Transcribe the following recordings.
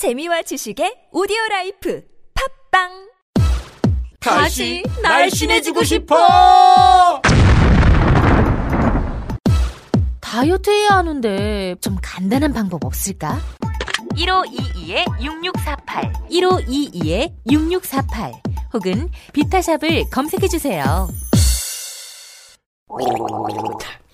재미와 지식의 오디오 라이프 팟빵 다시 날씬해지고 싶어! 다이어트 해야 하는데 좀 간단한 방법 없을까? 1522-6648 1522-6648 혹은 비타샵을 검색해 주세요.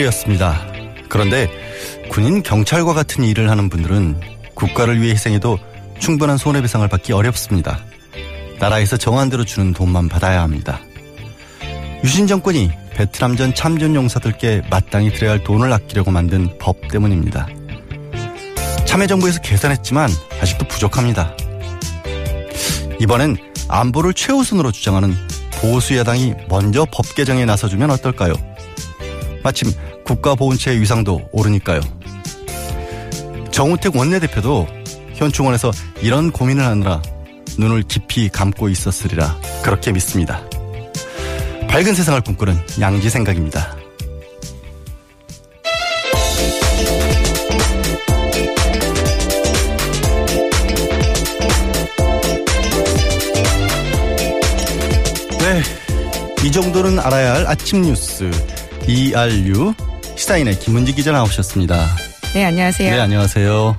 일이었습니다. 그런데 군인 경찰과 같은 일을 하는 분들은 국가를 위해 희생해도 충분한 손해배상을 받기 어렵습니다. 나라에서 정한 대로 주는 돈만 받아야 합니다. 유신 정권이 베트남 전 참전 용사들께 마땅히 드려야 할 돈을 아끼려고 만든 법 때문입니다. 참여정부에서 계산했지만 아직도 부족합니다. 이번엔 안보를 최우선으로 주장하는 보수 야당이 먼저 법 개정에 나서주면 어떨까요? 마침 국가보훈처의 위상도 오르니까요. 정우택 원내대표도 현충원에서 이런 고민을 하느라 눈을 깊이 감고 있었으리라 그렇게 믿습니다. 밝은 세상을 꿈꾸는 양지 생각입니다. 네. 이 정도는 알아야 할 아침 뉴스. ERU 시사인의 김은지 기자 나오셨습니다. 네, 안녕하세요. 네, 안녕하세요.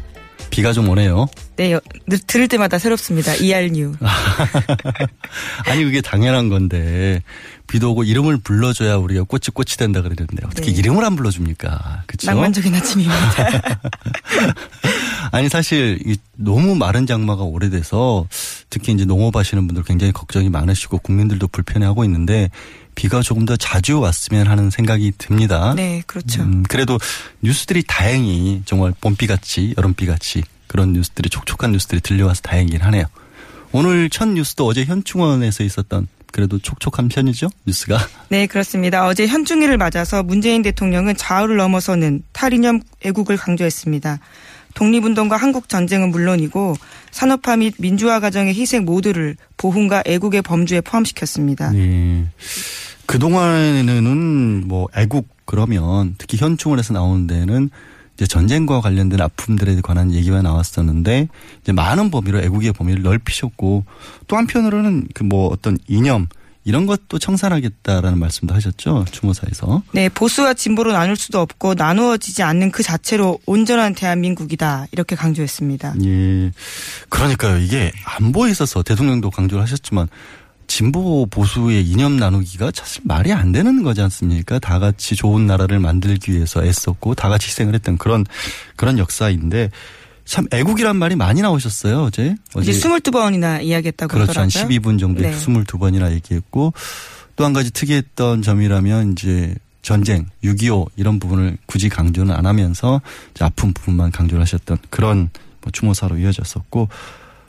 비가 좀 오네요. 네, 들을 때마다 새롭습니다. ERU. 아니 그게 당연한 건데 비도 오고 이름을 불러줘야 우리가 꽃이 꽃이 된다 그러는데 어떻게 네. 이름을 안 불러줍니까? 그렇죠? 낭만적인 아침입니다. 아니 사실 이 너무 마른 장마가 오래돼서 특히 이제 농업 하시는 분들 굉장히 걱정이 많으시고 국민들도 불편해하고 있는데 비가 조금 더 자주 왔으면 하는 생각이 듭니다. 네, 그렇죠. 음, 그래도 뉴스들이 다행히 정말 봄비 같이 여름비 같이 그런 뉴스들이 촉촉한 뉴스들이 들려와서 다행이긴 하네요. 오늘 첫 뉴스도 어제 현충원에서 있었던 그래도 촉촉한 편이죠 뉴스가. 네, 그렇습니다. 어제 현충일을 맞아서 문재인 대통령은 좌우를 넘어서는 탈이념 애국을 강조했습니다. 독립운동과 한국 전쟁은 물론이고 산업화 및 민주화 과정의 희생 모두를 보훈과 애국의 범주에 포함시켰습니다. 네. 그동안에는 뭐 애국 그러면 특히 현충원에서 나오는 데는 이제 전쟁과 관련된 아픔들에 관한 얘기가 나왔었는데 이제 많은 범위로 애국의 범위를 넓히셨고 또 한편으로는 그 뭐 어떤 이념 이런 것도 청산하겠다라는 말씀도 하셨죠 추모사에서. 네, 보수와 진보로 나눌 수도 없고 나누어지지 않는 그 자체로 온전한 대한민국이다. 이렇게 강조했습니다. 예. 그러니까요. 이게 안보에 있어서 대통령도 강조를 하셨지만 진보 보수의 이념 나누기가 사실 말이 안 되는 거지 않습니까? 다 같이 좋은 나라를 만들기 위해서 애썼고 다 같이 희생을 했던 그런 그런 역사인데 참 애국이란 말이 많이 나오셨어요, 어제. 이제 22번이나 이야기했다고 그렇죠. 한 하더라고요. 12분 정도에 네. 22번이나 얘기했고 또 한 가지 특이했던 점이라면 이제 전쟁, 6.25 이런 부분을 굳이 강조는 안 하면서 아픈 부분만 강조를 하셨던 그런 뭐 추모사로 이어졌었고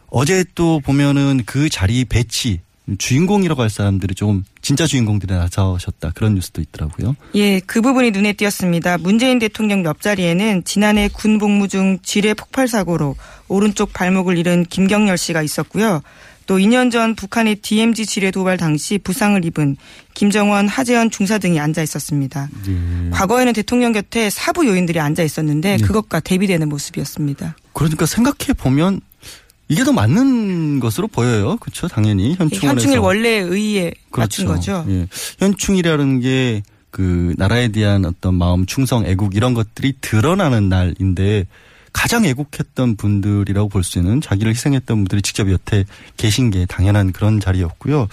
어제 또 보면은 그 자리 배치 주인공이라고 할 사람들이 조금 진짜 주인공들이 나서셨다 그런 뉴스도 있더라고요. 예, 그 부분이 눈에 띄었습니다. 문재인 대통령 옆자리에는 지난해 군 복무 중 지뢰 폭발 사고로 오른쪽 발목을 잃은 김경열 씨가 있었고요. 또 2년 전 북한의 DMZ 지뢰 도발 당시 부상을 입은 김정원, 하재현 중사 등이 앉아 있었습니다. 네. 과거에는 대통령 곁에 사부 요인들이 앉아 있었는데 네. 그것과 대비되는 모습이었습니다. 그러니까 생각해 보면 이게 더 맞는 것으로 보여요. 그렇죠? 당연히 현충원에서 현충일 원래 의의에 맞춘 그렇죠. 거죠. 예. 현충일이라는 게 그 나라에 대한 어떤 마음, 충성, 애국 이런 것들이 드러나는 날인데 가장 애국했던 분들이라고 볼 수 있는 자기를 희생했던 분들이 직접 여태 계신 게 당연한 그런 자리였고요.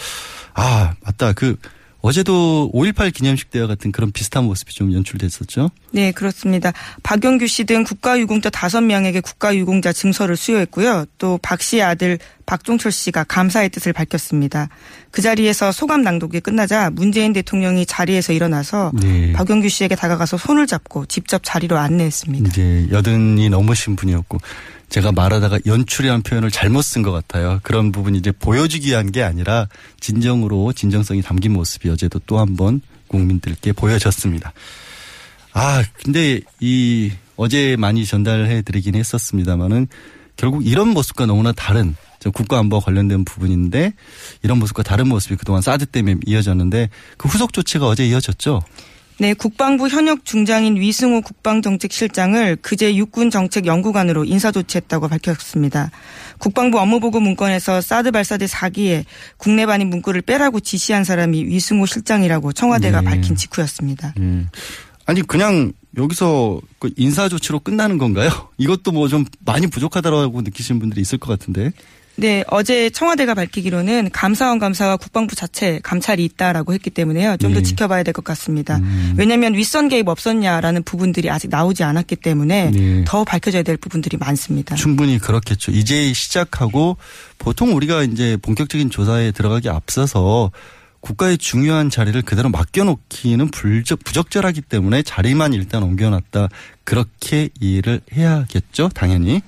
아 맞다 그 어제도 5.18 기념식 때와 같은 그런 비슷한 모습이 좀 연출됐었죠. 네, 그렇습니다. 박영규 씨 등 국가유공자 5명에게 국가유공자 증서를 수여했고요. 또 박 씨의 아들 박종철 씨가 감사의 뜻을 밝혔습니다. 그 자리에서 소감 낭독이 끝나자 문재인 대통령이 자리에서 일어나서 네. 박영규 씨에게 다가가서 손을 잡고 직접 자리로 안내했습니다. 이제 여든이 넘으신 분이었고 제가 말하다가 연출이라는 표현을 잘못 쓴 것 같아요. 그런 부분이 이제 보여주기 위한 게 아니라 진정으로 진정성이 담긴 모습이 어제도 또 한 번 국민들께 보여졌습니다. 아, 근데 이 어제 많이 전달해 드리긴 했었습니다만은 결국 이런 모습과 너무나 다른 저 국가안보와 관련된 부분인데 이런 모습과 다른 모습이 그동안 사드 때문에 이어졌는데 그 후속 조치가 어제 이어졌죠. 네, 국방부 현역 중장인 위승호 국방정책실장을 그제 육군정책연구관으로 인사조치했다고 밝혔습니다. 국방부 업무보고 문건에서 사드 발사대 4기에 국내 반입 문구를 빼라고 지시한 사람이 위승호 실장이라고 청와대가 네. 밝힌 직후였습니다. 음. 아니 그냥 여기서 그 인사 조치로 끝나는 건가요? 이것도 뭐 좀 많이 부족하다고 느끼시는 분들이 있을 것 같은데. 네, 어제 청와대가 밝히기로는 감사원 감사와 국방부 자체 감찰이 있다라고 했기 때문에요. 좀더 네. 지켜봐야 될 것 같습니다. 음. 왜냐하면 윗선 개입 없었냐라는 부분들이 아직 나오지 않았기 때문에 네. 더 밝혀져야 될 부분들이 많습니다. 충분히 그렇겠죠. 이제 시작하고 보통 우리가 이제 본격적인 조사에 들어가기 앞서서 국가의 중요한 자리를 그대로 맡겨놓기는 불적, 부적절하기 때문에 자리만 일단 옮겨놨다. 그렇게 이해를 해야겠죠. 당연히.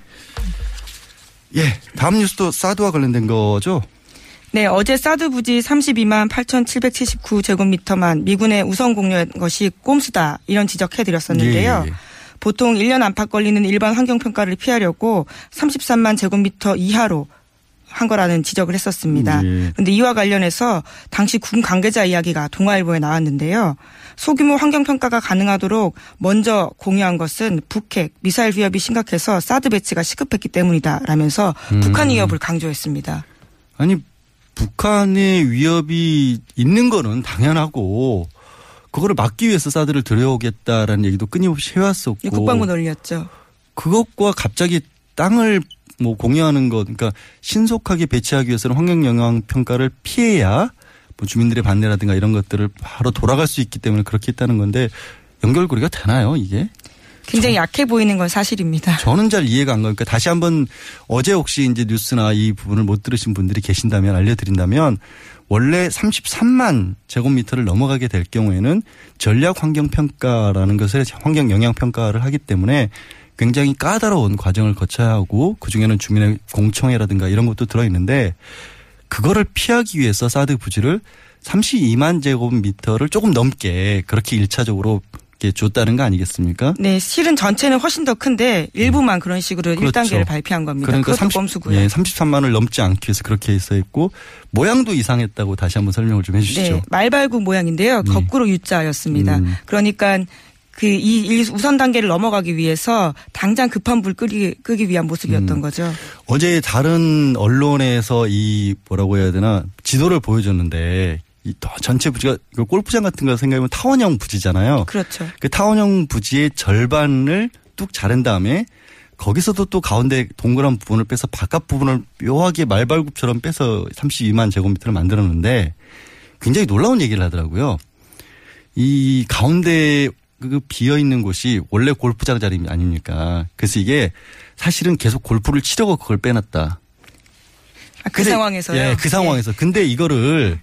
예. 다음 뉴스도 사드와 관련된 거죠. 네, 어제 사드 부지 32만 8,779제곱미터만 미군에 우선 공유한 것이 꼼수다 이런 지적해드렸었는데요. 예, 예. 보통 1년 안팎 걸리는 일반 환경평가를 피하려고 33만 제곱미터 이하로 한 거라는 지적을 했었습니다. 예. 그런데 이와 관련해서 당시 군 관계자 이야기가 동아일보에 나왔는데요. 소규모 환경평가가 가능하도록 먼저 공유한 것은 북핵, 미사일 위협이 심각해서 사드 배치가 시급했기 때문이다라면서 음. 북한 위협을 강조했습니다. 아니 북한의 위협이 있는 거는 당연하고 그거를 막기 위해서 사드를 들여오겠다라는 얘기도 끊임없이 해왔었고 국방부 논리였죠. 그것과 갑자기 땅을 뭐 공유하는 것 그러니까 신속하게 배치하기 위해서는 환경 영향 평가를 피해야 뭐 주민들의 반대라든가 이런 것들을 바로 돌아갈 수 있기 때문에 그렇게 했다는 건데 연결고리가 되나요 이게? 굉장히 약해 보이는 건 사실입니다. 저는 잘 이해가 안 가니까 다시 한번 어제 혹시 이제 뉴스나 이 부분을 못 들으신 분들이 계신다면 알려드린다면 원래 33만 제곱미터를 넘어가게 될 경우에는 전략 환경 평가라는 것을 환경 영향 평가를 하기 때문에 굉장히 까다로운 과정을 거쳐야 하고 그 중에는 주민의 공청회라든가 이런 것도 들어 있는데 그거를 피하기 위해서 사드 부지를 32만 제곱미터를 조금 넘게 그렇게 일차적으로 이렇게 줬다는 거 아니겠습니까? 네, 실은 전체는 훨씬 더 큰데 일부만 그런 식으로 그렇죠. 1단계를 발표한 겁니다. 그러니까 그것도 30, 꼼수고요. 예, 33만을 넘지 않기 위해서 그렇게 해서 했고 모양도 이상했다고 다시 한번 설명을 좀 해주시죠. 네, 말발굽 모양인데요. 네. 거꾸로 U자였습니다. 음. 그러니까 그이 우선 단계를 넘어가기 위해서 당장 급한 불 끄기, 끄기 위한 모습이었던 음. 거죠. 어제 다른 언론에서 이 뭐라고 해야 되나 지도를 보여줬는데 이 전체 부지가 이거 골프장 같은 거 생각하면 타원형 부지잖아요. 그렇죠. 그 타원형 부지의 절반을 뚝 자른 다음에 거기서도 또 가운데 동그란 부분을 빼서 바깥 부분을 묘하게 말발굽처럼 빼서 32만 제곱미터를 만들었는데 굉장히 놀라운 얘기를 하더라고요. 이 가운데 그 비어 있는 곳이 원래 골프장 자리 아닙니까? 그래서 이게 사실은 계속 골프를 치려고 그걸 빼놨다. 아, 그 근데- 상황에서요. 예, 그 상황에서. 근데 이거를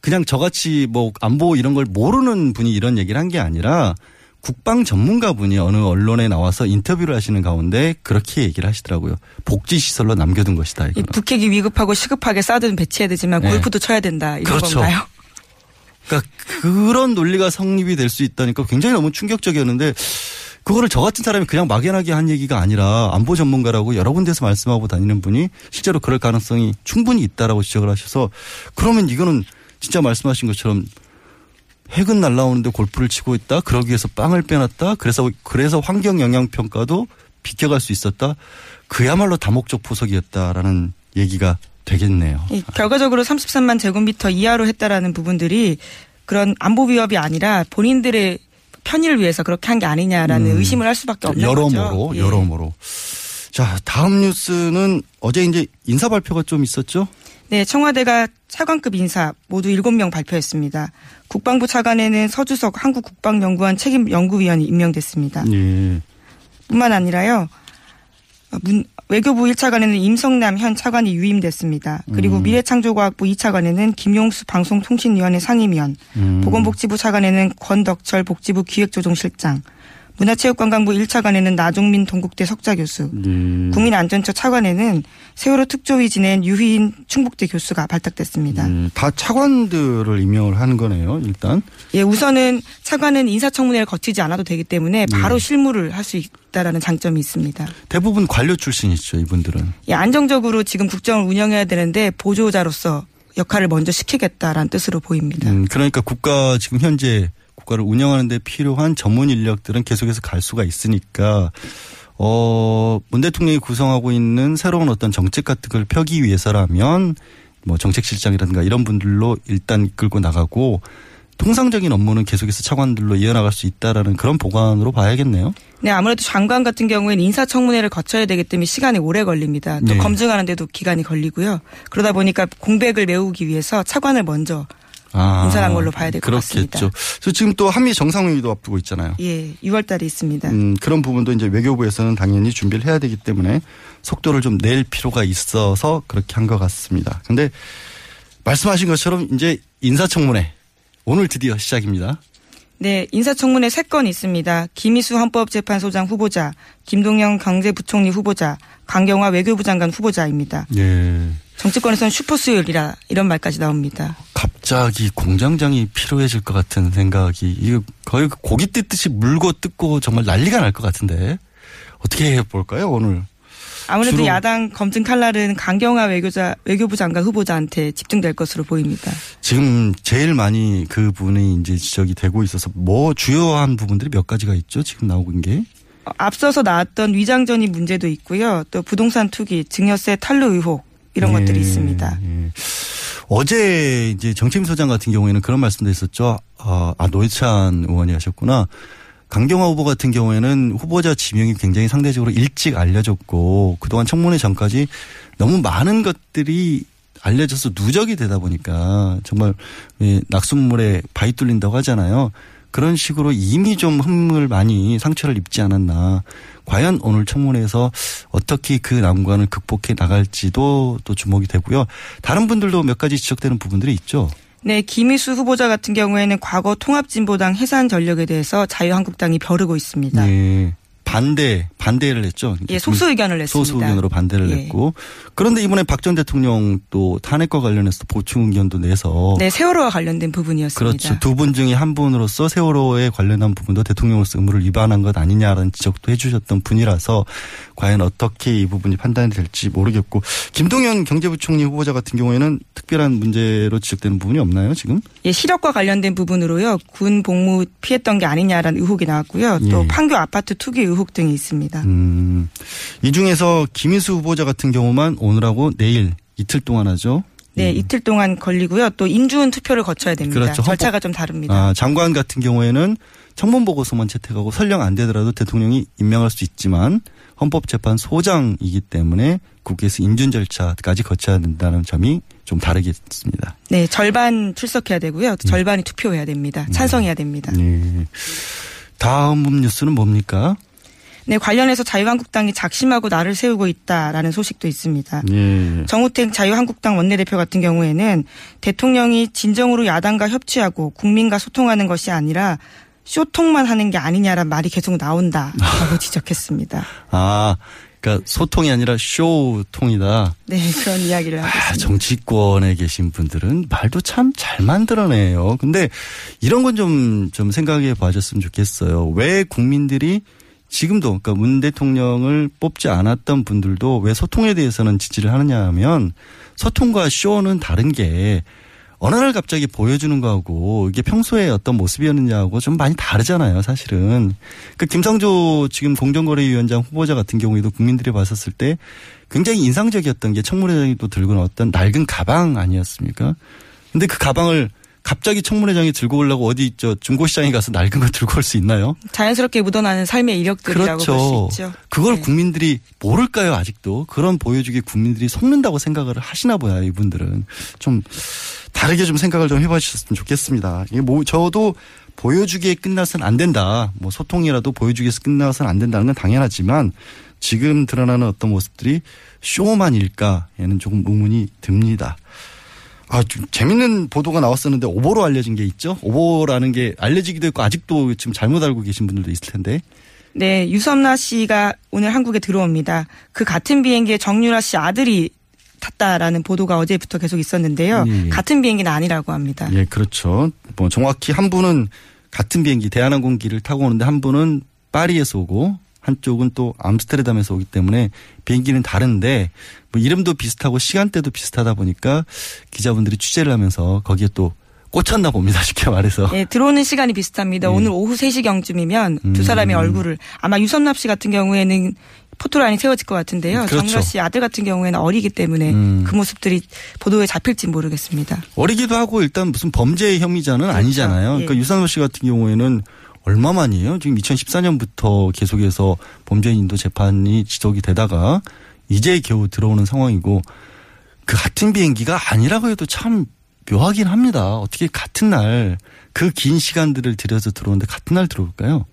그냥 저같이 뭐 안보 이런 걸 모르는 분이 이런 얘기를 한 게 아니라 국방 전문가 분이 어느 언론에 나와서 인터뷰를 하시는 가운데 그렇게 얘기를 하시더라고요. 복지 시설로 남겨둔 것이다 이 이거는. 북핵이 위급하고 시급하게 사드는 배치해야 되지만 네. 골프도 쳐야 된다 이런 그렇죠. 건가요? 그러니까 그런 논리가 성립이 될 수 있다니까 굉장히 너무 충격적이었는데 그거를 저 같은 사람이 그냥 막연하게 한 얘기가 아니라 안보 전문가라고 여러 군데서 말씀하고 다니는 분이 실제로 그럴 가능성이 충분히 있다라고 지적을 하셔서 그러면 이거는 진짜 말씀하신 것처럼 핵은 날라오는데 골프를 치고 있다. 그러기 위해서 빵을 빼놨다. 그래서 그래서 환경 영향 평가도 비껴갈 수 있었다. 그야말로 다목적 포석이었다라는 얘기가 되겠네요. 예, 결과적으로 33만 제곱미터 이하로 했다라는 부분들이 그런 안보 위협이 아니라 본인들의 편의를 위해서 그렇게 한 게 아니냐라는 음. 의심을 할 수밖에 없는 여러모로 거죠. 예. 여러모로. 자 다음 뉴스는 어제 이제 인사 발표가 좀 있었죠. 네, 청와대가 차관급 인사 모두 7명 발표했습니다. 국방부 차관에는 서주석 한국국방연구원 책임 연구위원이 임명됐습니다. 예. 뿐만 아니라요. 문, 외교부 1차관에는 임성남 현 차관이 유임됐습니다. 그리고 음. 미래창조과학부 2차관에는 김용수 방송통신위원회 상임위원, 음. 보건복지부 차관에는 권덕철 복지부 기획조정실장, 문화체육관광부 1차관에는 나종민 동국대 석좌교수, 예. 국민안전처 차관에는 세월호 특조위 지낸 유희인 충북대 교수가 발탁됐습니다. 예, 다 차관들을 임명을 하는 거네요. 일단 예, 우선은 차관은 인사청문회를 거치지 않아도 되기 때문에 바로 실무를 할 수 있다라는 장점이 있습니다. 대부분 관료 출신이죠. 이분들은. 예, 안정적으로 지금 국정을 운영해야 되는데 보조자로서 역할을 먼저 시키겠다라는 뜻으로 보입니다. 음, 그러니까 국가 지금 현재 국가를 운영하는 데 필요한 전문 인력들은 계속해서 갈 수가 있으니까 어, 문 대통령이 구성하고 있는 새로운 어떤 정책 같은 걸 펴기 위해서라면 뭐 정책실장이라든가 이런 분들로 일단 이끌고 나가고 통상적인 업무는 계속해서 차관들로 이어나갈 수 있다라는 그런 보관으로 봐야겠네요. 네, 아무래도 장관 같은 경우에는 인사청문회를 거쳐야 되기 때문에 시간이 오래 걸립니다. 또 네. 검증하는데도 기간이 걸리고요. 그러다 보니까 공백을 메우기 위해서 차관을 먼저 아, 인사한 걸로 봐야 될 것 같습니다. 그렇겠죠. 지금 또 한미 정상회의도 앞두고 있잖아요. 예, 6월 달에 있습니다. 음, 그런 부분도 이제 외교부에서는 당연히 준비를 해야 되기 때문에 속도를 좀 낼 필요가 있어서 그렇게 한 것 같습니다. 근데 말씀하신 것처럼 이제 인사청문회 오늘 드디어 시작입니다. 네, 인사청문회 세 건 있습니다. 김희수 헌법재판소장 후보자, 김동영 경제부총리 후보자, 강경화 외교부 장관 후보자입니다. 예. 정치권에서는 슈퍼수요일이라 이런 말까지 나옵니다. 갑자기 공장장이 필요해질 것 같은 생각이 이거 거의 고기 뜯듯이 물고 뜯고 정말 난리가 날 것 같은데 어떻게 해볼까요 오늘? 아무래도 야당 검증 칼날은 강경화 외교자, 외교부 장관 후보자한테 집중될 것으로 보입니다. 지금 제일 많이 그 부분이 이제 지적이 되고 있어서 뭐 주요한 부분들이 몇 가지가 있죠 지금 나오고 있는 게. 어, 앞서서 나왔던 위장전입 문제도 있고요. 또 부동산 투기, 증여세 탈루 의혹 이런 예, 것들이 있습니다. 예. 어제 이제 정책소장 같은 경우에는 그런 말씀도 있었죠. 아, 아 노회찬 의원이 하셨구나. 강경화 후보 같은 경우에는 후보자 지명이 굉장히 상대적으로 일찍 알려졌고 그동안 청문회 전까지 너무 많은 것들이 알려져서 누적이 되다 보니까 정말 왜 낙숫물에 바위 뚫린다고 하잖아요. 그런 식으로 이미 좀 흠을 많이 상처를 입지 않았나. 과연 오늘 청문회에서 어떻게 그 난관을 극복해 나갈지도 또 주목이 되고요. 다른 분들도 몇 가지 지적되는 부분들이 있죠. 네, 김희수 후보자 같은 경우에는 과거 통합진보당 해산 전력에 대해서 자유한국당이 벼르고 있습니다. 네. 반대 반대를 했죠. 예, 소수 의견을 냈습니다. 소수 의견으로 반대를 예. 냈고 그런데 이번에 박 전 대통령 또 탄핵과 관련해서 보충 의견도 내서 네, 세월호와 관련된 부분이었습니다. 그렇죠. 두 분 중에 한 분으로서 세월호에 관련한 부분도 대통령으로서 의무를 위반한 것 아니냐라는 지적도 해주셨던 분이라서 과연 어떻게 이 부분이 판단이 될지 모르겠고 김동연 경제부총리 후보자 같은 경우에는 특별한 문제로 지적되는 부분이 없나요 지금? 예, 시력과 관련된 부분으로요. 군 복무 피했던 게 아니냐라는 의혹이 나왔고요. 또 예. 판교 아파트 투기 의혹 등이 있습니다. 음, 이 중에서 김희수 후보자 같은 경우만 오늘하고 내일 이틀 동안 하죠. 네, 이틀 동안 걸리고요. 또 인주운 투표를 거쳐야 됩니다. 음. 그렇죠. 절차가 좀 다릅니다. 아, 장관 같은 경우에는 청문 보고서만 채택하고 설령 안 되더라도 대통령이 임명할 수 있지만 헌법재판소장이기 때문에 국회에서 인준 절차까지 거쳐야 된다는 점이 좀 다르겠습니다. 네, 절반 출석해야 되고요. 또 절반이 투표해야 됩니다. 찬성해야 됩니다. 네. 다음 뉴스는 뭡니까? 네, 관련해서 자유한국당이 작심하고 나를 세우고 있다라는 소식도 있습니다. 예. 정우택 자유한국당 원내대표 같은 경우에는 대통령이 진정으로 야당과 협치하고 국민과 소통하는 것이 아니라 쇼통만 하는 게 아니냐란 말이 계속 나온다라고 지적했습니다. 아, 그러니까 소통이 아니라 쇼통이다. 네, 그런 이야기를 하고 아, 있습니다. 정치권에 계신 분들은 말도 참 잘 만들어내요. 근데 이런 건 좀, 좀 생각해 봐줬으면 좋겠어요. 왜 국민들이 지금도, 그러니까 문 대통령을 뽑지 않았던 분들도 왜 소통에 대해서는 지지를 하느냐 하면 소통과 쇼는 다른 게 어느 날 갑자기 보여주는 거하고 이게 평소에 어떤 모습이었느냐하고 좀 많이 다르잖아요, 사실은. 그 김상조 지금 공정거래위원장 후보자 같은 경우에도 국민들이 봤었을 때 굉장히 인상적이었던 게 청문회장이 또 들고 나왔던 낡은 가방 아니었습니까? 근데 그 가방을 갑자기 청문회장이 들고 오려고 어디 저 중고시장에 가서 낡은 거 들고 올 수 있나요? 자연스럽게 묻어나는 삶의 이력들이라고 그렇죠. 볼수 있죠. 그걸 네. 국민들이 모를까요, 아직도? 그런 보여주기 국민들이 속는다고 생각을 하시나 봐요, 이분들은. 좀 다르게 좀 생각을 좀 해봐 주셨으면 좋겠습니다. 이게 뭐, 저도 보여주기에 끝나서는 안 된다. 뭐 소통이라도 보여주기에서 끝나서는 안 된다는 건 당연하지만 지금 드러나는 어떤 모습들이 쇼만일까에는 조금 의문이 듭니다. 아, 좀 재밌는 보도가 나왔었는데 오보로 알려진 게 있죠? 오보라는 게 알려지기도 했고 아직도 지금 잘못 알고 계신 분들도 있을 텐데. 네, 유섬나 씨가 오늘 한국에 들어옵니다. 그 같은 비행기에 정유라 씨 아들이 탔다라는 보도가 어제부터 계속 있었는데요. 예, 예. 같은 비행기는 아니라고 합니다. 예, 그렇죠. 뭐 정확히 한 분은 같은 비행기 대한항공기를 타고 오는데 한 분은 파리에서 오고 한쪽은 또 암스테르담에서 오기 때문에 비행기는 다른데 뭐 이름도 비슷하고 시간대도 비슷하다 보니까 기자분들이 취재를 하면서 거기에 또 꽂혔나 봅니다. 쉽게 말해서. 예, 들어오는 시간이 비슷합니다. 예. 오늘 오후 3시경쯤이면 음. 두 사람의 얼굴을 아마 유선납 씨 같은 경우에는 포토라인이 세워질 것 같은데요. 그렇죠. 정유라 씨 아들 같은 경우에는 어리기 때문에 음. 그 모습들이 보도에 잡힐지 모르겠습니다. 어리기도 하고 일단 무슨 범죄 혐의자는 아니잖아요. 예. 그러니까 유산호 씨 같은 경우에는 얼마만이에요? 지금 2014년부터 계속해서 범죄인도 재판이 지속이 되다가 이제 겨우 들어오는 상황이고 그 같은 비행기가 아니라고 해도 참 묘하긴 합니다. 어떻게 같은 날 그 긴 시간들을 들여서 들어오는데 같은 날 들어올까요?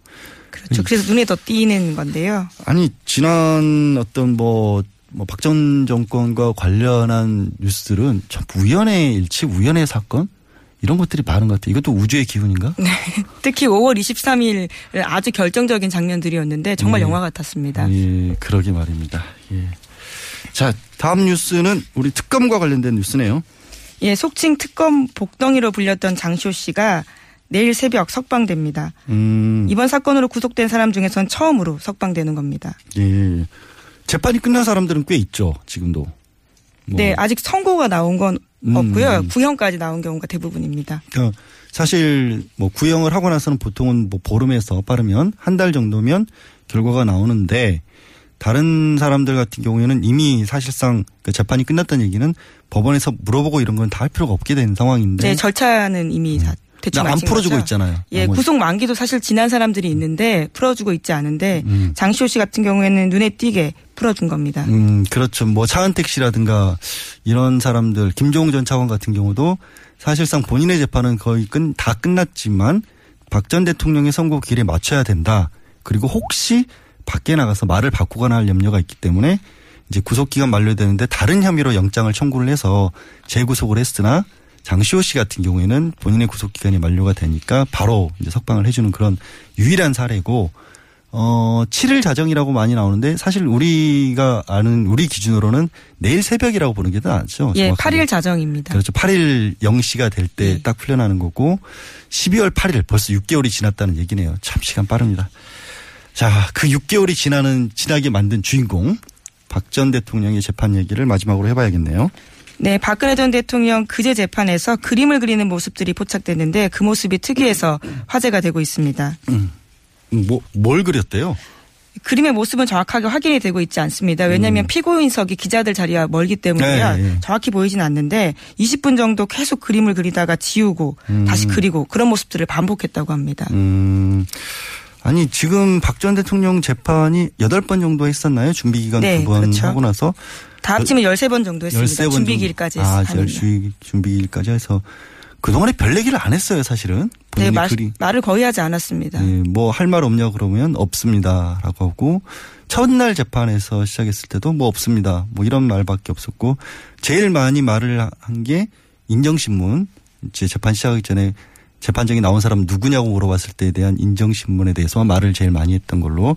그렇죠. 그래서 눈에 더 띄는 건데요. 아니 지난 어떤 뭐, 뭐 박전 정권과 관련한 뉴스들은 참 우연의 일치, 우연의 사건 이런 것들이 많은 것 같아요. 이것도 우주의 기운인가? 특히 5월 23일 아주 결정적인 장면들이었는데 정말 예. 영화 같았습니다. 예, 그러게 말입니다. 예. 자, 다음 뉴스는 우리 특검과 관련된 뉴스네요. 예, 속칭 특검 복덩이로 불렸던 장시호 씨가 내일 새벽 석방됩니다. 음, 이번 사건으로 구속된 사람 중에선 처음으로 석방되는 겁니다. 예. 재판이 끝난 사람들은 꽤 있죠, 지금도. 뭐, 네, 아직 선고가 나온 건 음. 없고요. 구형까지 나온 경우가 대부분입니다. 어, 사실 뭐 구형을 하고 나서는 보통은 뭐 보름에서 빠르면 한 달 정도면 결과가 나오는데 다른 사람들 같은 경우에는 이미 사실상 그 재판이 끝났다는 얘기는 법원에서 물어보고 이런 건 다 할 필요가 없게 된 상황인데 네, 절차는 이미 다 대충 안 풀어주고 거죠. 있잖아요. 예, 나머지. 구속 만기도 사실 지난 사람들이 있는데 풀어주고 있지 않은데 음. 장시호 씨 같은 경우에는 눈에 띄게 풀어준 겁니다. 음, 그렇죠. 뭐 차은택 씨라든가 이런 사람들, 김종우 전 차관 같은 경우도 사실상 본인의 재판은 거의 끝, 다 끝났지만 박 전 대통령의 선고 길에 맞춰야 된다. 그리고 혹시 밖에 나가서 말을 바꾸거나 할 염려가 있기 때문에 이제 구속기간 만료되는데 다른 혐의로 영장을 청구를 해서 재구속을 했으나 장시호 씨 같은 경우에는 본인의 구속 기간이 만료가 되니까 바로 이제 석방을 해주는 그런 유일한 사례고 어, 7일 자정이라고 많이 나오는데 사실 우리가 아는 우리 기준으로는 내일 새벽이라고 보는 게 더 낫죠. 예, 정확하게. 8일 자정입니다. 그렇죠. 8일 0시가 될 때 딱 풀려나는 거고 12월 8일 벌써 6개월이 지났다는 얘기네요. 참 시간 빠릅니다. 자, 그 6개월이 지나는 지나게 만든 주인공 박 전 대통령의 재판 얘기를 마지막으로 해봐야겠네요. 네, 박근혜 전 대통령 그제 재판에서 그림을 그리는 모습들이 포착됐는데 그 모습이 특이해서 화제가 되고 있습니다. 음, 뭐, 뭘 그렸대요? 그림의 모습은 정확하게 확인이 되고 있지 않습니다. 왜냐하면 피고인석이 기자들 자리와 멀기 때문에요. 음. 네, 네. 정확히 보이진 않는데 20분 정도 계속 그림을 그리다가 지우고 다시 그리고 그런 모습들을 반복했다고 합니다. 음, 아니, 지금 박 전 대통령 재판이 8번 정도 했었나요? 준비 기간 네, 두번 그렇죠. 하고 나서. 다 합치면 13번 정도 했습니다. 13번 준비기일까지 아. 준비, 준비기일까지 해서 그동안에 별 얘기를 안 했어요, 사실은. 네, 말, 그리. 말을 거의 하지 않았습니다. 네, 뭐할 말 없냐 그러면 없습니다. 라고 하고 첫날 재판에서 시작했을 때도 뭐 없습니다. 뭐 이런 말밖에 없었고 제일 많이 말을 한 게 인정신문 이제 재판 시작하기 전에 재판정에 나온 사람 누구냐고 물어봤을 때에 대한 인정신문에 대해서 말을 제일 많이 했던 걸로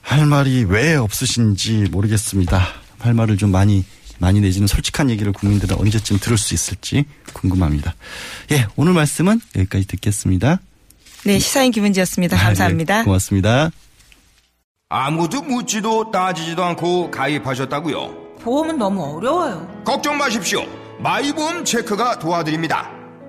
할 말이 왜 없으신지 모르겠습니다. 할 말을 좀 많이 많이 내지는 솔직한 얘기를 국민들은 언제쯤 들을 수 있을지 궁금합니다. 예, 오늘 말씀은 여기까지 듣겠습니다. 네, 시사인 김은지였습니다. 감사합니다. 아, 네, 고맙습니다. 아무도 묻지도 따지지도 않고 가입하셨다고요? 보험은 너무 어려워요. 걱정 마십시오. 마이보험 체크가 도와드립니다.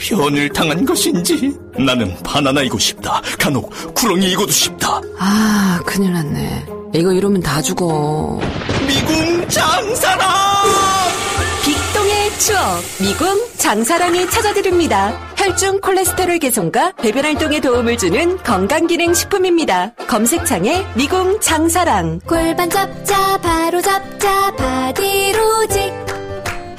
변을 당한 것인지 나는 바나나이고 싶다. 간혹 구렁이이고도 싶다. 아 큰일 났네. 이거 이러면 다 죽어. 미궁 장사랑! 빅동의 추억 미궁 장사랑이 찾아드립니다. 혈중 콜레스테롤 개선과 배변 활동에 도움을 주는 건강기능 식품입니다. 검색창에 미궁 장사랑 골반 잡자 바로 잡자 바디로직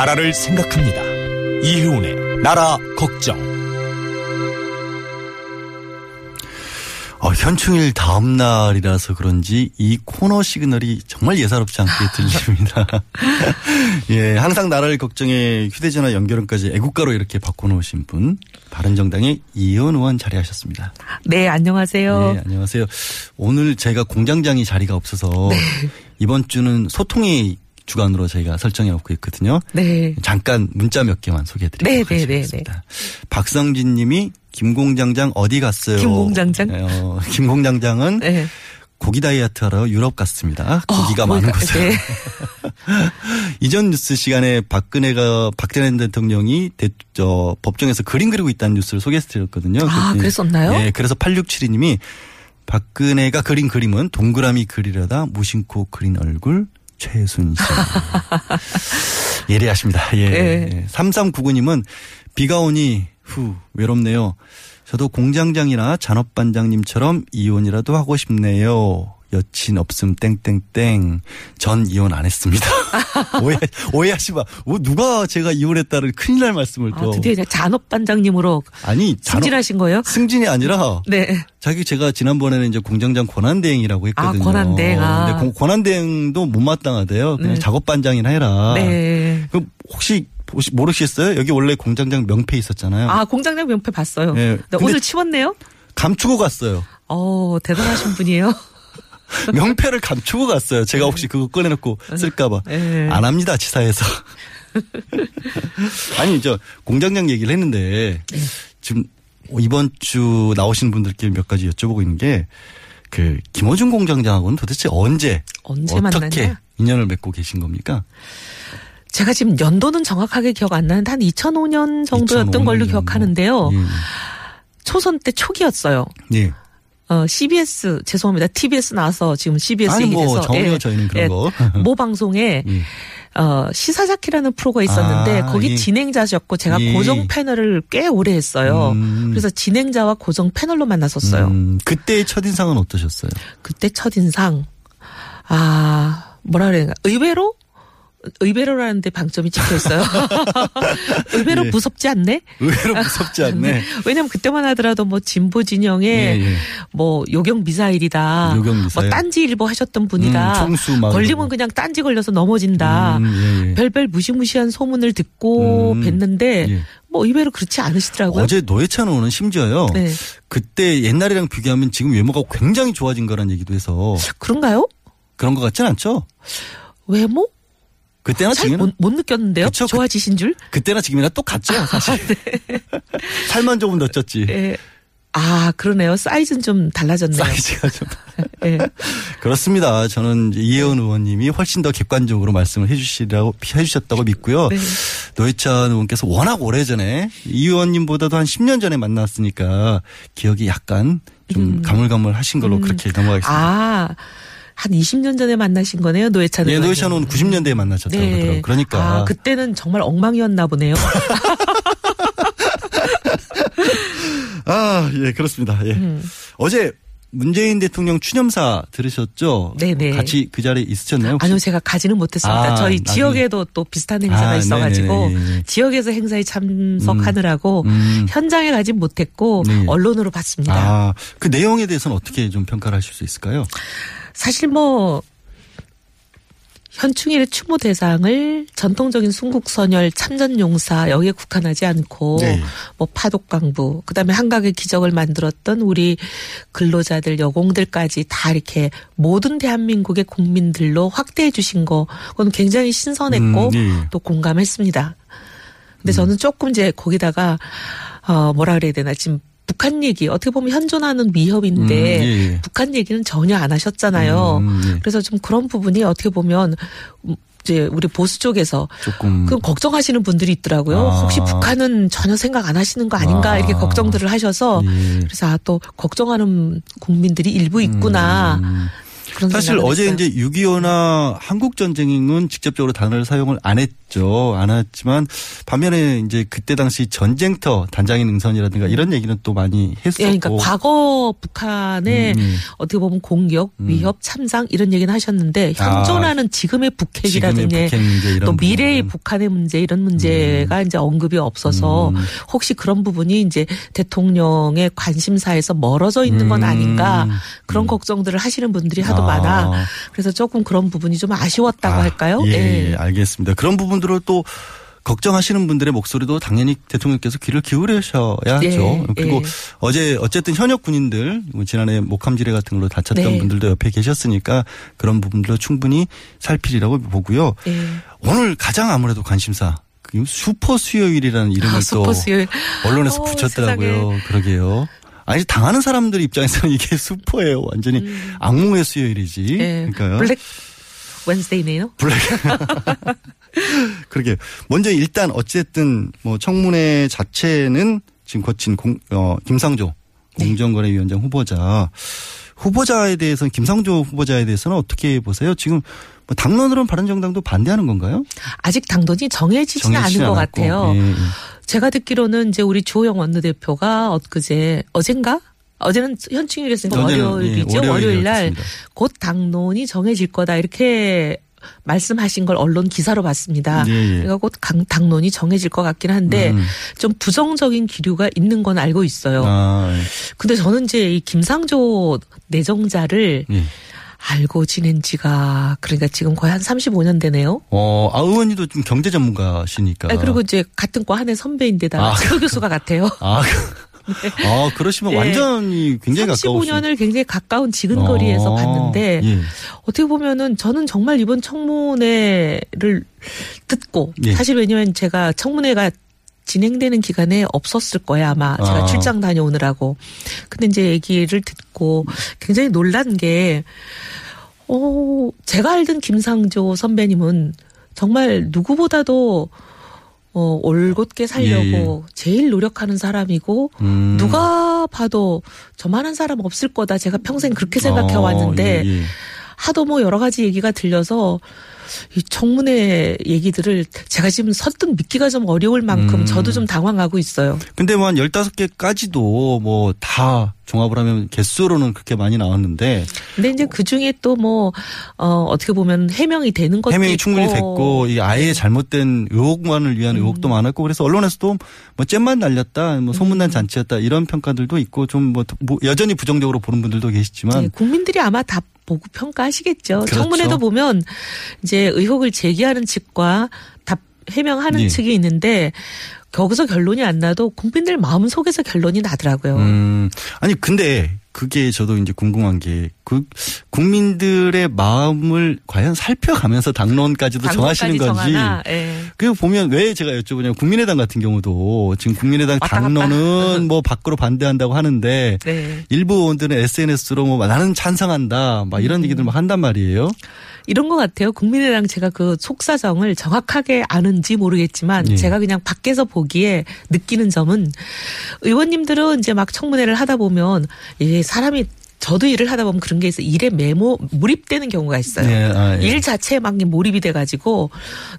나라를 생각합니다. 이혜훈의 나라 걱정. 어, 현충일 다음 날이라서 그런지 이 코너 시그널이 정말 예사롭지 않게 들립니다. 예, 항상 나라를 걱정해 휴대전화 연결음까지 애국가로 이렇게 바꿔놓으신 분, 바른정당의 이현 의원 자리하셨습니다. 네, 안녕하세요. 네, 안녕하세요. 오늘 제가 공장장이 자리가 없어서 네. 이번 주는 소통의 주간으로 저희가 설정해 놓고 있거든요. 네. 잠깐 문자 몇 개만 소개해 드리도록 네, 네, 네, 하겠습니다. 박성진 님이 김공장장 어디 갔어요? 김공장장? 네, 어, 김공장장은 네. 고기 다이어트 하러 유럽 갔습니다. 고기가 어, 많은 곳에. 네. 이전 뉴스 시간에 박근혜가 박근혜 대통령이 대, 저, 법정에서 그림 그리고 있다는 뉴스를 소개해드렸거든요. 아, 그랬었나요? 네, 그래서 8672님이 박근혜가 그린 그림은 동그라미 그리려다 무심코 그린 얼굴 최순실. 예리하십니다. 예. 네. 3399님은 비가 오니 후 외롭네요. 저도 공장장이나 잔업반장님처럼 이혼이라도 하고 싶네요. 여친 없음 땡땡땡. 전 이혼 안 했습니다. 오해, 오해하지 마. 어, 누가 제가 이혼했다를 큰일 날 말씀을 아, 또. 드디어 이제 잔업 반장님으로 아니, 잔업- 승진하신 거예요? 승진이 아니라 네. 자기 제가 지난번에는 이제 공장장 권한 대행이라고 했거든요. 아, 권한 대행, 아. 근데 고- 권한 대행도 못마땅하대요. 그냥 네. 작업 반장이나 해라. 네. 그럼 혹시 보시- 모르시겠어요? 여기 원래 공장장 명패 있었잖아요. 아, 공장장 명패 봤어요. 네. 네, 오늘 치웠네요? 감추고 갔어요. 어, 대단하신 분이에요. 명패를 감추고 갔어요. 제가 혹시 그거 꺼내놓고 쓸까봐. 네. 안 합니다, 지사에서. 아니, 저, 공장장 얘기를 했는데, 네. 지금 이번 주 나오신 분들께 몇 가지 여쭤보고 있는 게, 그, 김호중 공장장하고는 도대체 언제, 언제 어떻게 만났냐? 인연을 맺고 계신 겁니까? 제가 지금 연도는 정확하게 기억 안 나는데 한 2005년 정도였던 2005년 걸로 정도. 기억하는데요. 초선 때 초기였어요. 예. 어, CBS, 죄송합니다. TBS 나와서 지금 CBS 아니, 뭐, 얘기돼서. 전혀 저희는 그런 거. 모 방송에, 예. 어, 시사자키라는 프로가 있었는데, 아, 거기 예. 진행자셨고, 제가 예. 고정 패널을 꽤 오래 했어요. 음. 그래서 진행자와 고정 패널로 만났었어요. 음, 그때의 첫인상은 어떠셨어요? 그때 첫인상, 아, 뭐라 그래야 의외로? 의외로라는 데 방점이 찍혀 있어요. 의외로 예. 무섭지 않네? 의외로 무섭지 않네. 왜냐면 그때만 하더라도 뭐 진보 진영에 예, 예. 뭐 요경 미사일이다. 요경 미사일. 뭐 딴지 일보 하셨던 분이다. 음, 걸리면 이러고. 그냥 딴지 걸려서 넘어진다. 음, 예, 예. 별별 무시무시한 소문을 듣고 음, 뵀는데 예. 뭐 의외로 그렇지 않으시더라고요. 어제 노회찬 의원은 심지어요. 네. 그때 옛날이랑 비교하면 지금 외모가 굉장히 좋아진 거란 얘기도 해서 그런가요? 그런 것 같진 않죠? 외모? 그때나 잘 지금은 못, 못 느꼈는데요. 그쵸, 그- 좋아지신 줄? 그때나 지금이나 똑같죠, 사실. 살만 조금 더 쪘지. 예. 아, 그러네요. 사이즈는 좀 달라졌네요. 사이즈가 좀. 예. 그렇습니다. 저는 이혜원 의원님이 훨씬 더 객관적으로 말씀을 해주시라고 해주셨다고 믿고요. 네. 노회찬 의원께서 워낙 오래 전에 이 의원님보다도 한 10년 전에 만났으니까 기억이 약간 좀 가물가물하신 걸로 그렇게 넘어가겠습니다. 음. 아, 한 20년 전에 만나신 거네요, 노회찬 예, 의원님. 노회찬 의원 90년대에 만나셨다고 그러더라고요. 그러니까 아, 그때는 정말 엉망이었나 보네요. 아, 예, 그렇습니다. 예. 음. 어제 문재인 대통령 추념사 들으셨죠? 네네. 같이 그 자리에 있으셨나요? 혹시? 아니요, 제가 가지는 못했습니다. 아, 저희 나중에. 지역에도 또 비슷한 행사가 아, 있어가지고 네네네. 지역에서 행사에 참석하느라고 음. 현장에 가진 못했고 네. 언론으로 봤습니다. 아, 그 내용에 대해서는 어떻게 좀 평가를 하실 수 있을까요? 사실 뭐 현충일의 추모 대상을 전통적인 순국선열 참전용사 여기에 국한하지 않고 네. 뭐 파독강부 그다음에 한각의 기적을 만들었던 우리 근로자들 여공들까지 다 이렇게 모든 대한민국의 국민들로 확대해 주신 거 그건 굉장히 신선했고 음, 예. 또 공감했습니다. 근데 저는 조금 이제 거기다가 어 뭐라 그래야 되나 지금 북한 얘기 어떻게 보면 현존하는 위협인데 음, 예, 예. 북한 얘기는 전혀 안 하셨잖아요. 음, 예. 그래서 좀 그런 부분이 어떻게 보면 음, 이제 우리 보수 쪽에서 조금 그 걱정하시는 분들이 있더라고요. 아. 혹시 북한은 전혀 생각 안 하시는 거 아닌가 아. 이렇게 걱정들을 하셔서 예. 그래서 아, 또 걱정하는 국민들이 일부 있구나. 음. 사실 어제 했어요. 이제 6.25나 한국 전쟁은 직접적으로 단어를 사용을 안 했죠. 안 했지만 반면에 이제 그때 당시 전쟁터 단장인 능선이라든가 이런 얘기는 또 많이 했었고. 예, 그러니까 과거 북한의 음, 음. 어떻게 보면 공격, 위협, 참상 이런 얘기는 하셨는데 현존하는 지금의 북핵이라든지 북핵 또 미래의 부분은. 북한의 문제 이런 문제가 이제 언급이 없어서 음. 혹시 그런 부분이 이제 대통령의 관심사에서 멀어져 있는 건 음. 아닌가 그런 걱정들을 하시는 분들이 하도 아. 많아. 그래서 조금 그런 부분이 좀 아쉬웠다고 아, 할까요? 예, 알겠습니다. 그런 부분들을 또 걱정하시는 분들의 목소리도 당연히 대통령께서 귀를 기울이셔야죠. 예, 그리고 예. 어제 어쨌든 현역 군인들 뭐 지난해 목함지뢰 같은 걸로 다쳤던 네. 분들도 옆에 계셨으니까 그런 부분들도 충분히 살피리라고 보고요. 예. 오늘 가장 아무래도 관심사 그 슈퍼 수요일이라는 이름을 아, 또 수요일. 언론에서 어, 붙였더라고요. 세상에. 그러게요. 아니 당하는 사람들 입장에서는 이게 슈퍼예요. 완전히 악몽의 수요일이지. 음. 예. 그러니까요. 블랙 웬스데이네요. 블랙. 그러게. 먼저 일단 어쨌든 뭐 청문회 자체는 지금 거친 공, 어, 김상조 공정거래위원장 후보자. 후보자에 대해서는 김상조 후보자에 대해서는 어떻게 보세요? 지금 뭐 당론으로는 바른정당도 반대하는 건가요? 아직 당론이 정해지지는 않은 것 않았고. 같아요. 예, 예. 제가 듣기로는 이제 우리 주호영 원내대표가 엊그제 어젠가? 어제는 현충일이었으니까 월요일이죠. 예. 월요일 날 곧 당론이 정해질 거다 이렇게 말씀하신 걸 언론 기사로 봤습니다. 예, 예. 그러니까 곧 강- 당론이 정해질 것 같긴 한데 음. 좀 부정적인 기류가 있는 건 알고 있어요. 아, 근데 저는 이제 이 김상조 내정자를 예. 알고 지낸 지가 그러니까 지금 거의 한 35년 되네요. 어, 아, 의원님도 좀 경제 전문가시니까. 아, 그리고 이제 같은 과 한해 선배인데다가 아. 조 교수가 같아요. 아, 아, 그러시면 예. 완전히 굉장히 가까우신. 35년을 굉장히 가까운 지근거리에서 어, 봤는데 예. 어떻게 보면은 저는 정말 이번 청문회를 듣고 예. 사실 왜냐면 제가 청문회가 진행되는 기간에 없었을 거예요 아마 제가 아. 출장 다녀오느라고 근데 이제 얘기를 듣고 굉장히 놀란 게 어, 제가 알던 김상조 선배님은 정말 누구보다도 어, 올곧게 살려고 제일 노력하는 사람이고 예, 음. 누가 봐도 저만한 사람 없을 거다. 제가 평생 그렇게 생각해 왔는데 어, 예, 예. 하도 뭐 여러 가지 얘기가 들려서 이 청문회 얘기들을 제가 지금 선뜻 믿기가 좀 어려울 만큼 음. 저도 좀 당황하고 있어요. 근데 뭐한 15개까지도 뭐 다 종합을 하면 개수로는 그렇게 많이 나왔는데 근데 이제 그 중에 또 뭐, 어, 어떻게 보면 해명이 되는 것도 해명이 있고. 충분히 됐고 이 네. 아예 잘못된 의혹만을 위한 음. 의혹도 많았고 그래서 언론에서도 뭐 잼만 날렸다 뭐 음. 소문난 잔치였다 이런 평가들도 있고 좀 뭐 여전히 부정적으로 보는 분들도 계시지만 네, 국민들이 아마 다 보고 평가하시겠죠. 그렇죠. 청문회도 보면 이제 의혹을 제기하는 측과 답 해명하는 예. 측이 있는데 거기서 결론이 안 나도 국민들 마음 속에서 결론이 나더라고요. 음, 아니 근데 그게 저도 이제 궁금한 게 그 국민들의 마음을 과연 살펴가면서 당론까지도 정하시는 건지. 예. 그 보면 왜 제가 여쭤보냐면 국민의당 같은 경우도 지금 국민의당. 당론은 뭐 밖으로 반대한다고 하는데 네. 일부 의원들은 SNS로 뭐 나는 찬성한다 막 음. 이런 얘기들 막 한단 말이에요. 이런 것 같아요. 국민의당 제가 그 속사정을 정확하게 아는지 모르겠지만 예. 제가 그냥 밖에서 보기에 느끼는 점은 의원님들은 이제 막 청문회를 하다 보면 이 사람이 저도 일을 하다 보면 그런 게 있어요. 일에 메모 몰입되는 경우가 있어요. 예, 아, 예. 일 자체에 막 몰입이 돼가지고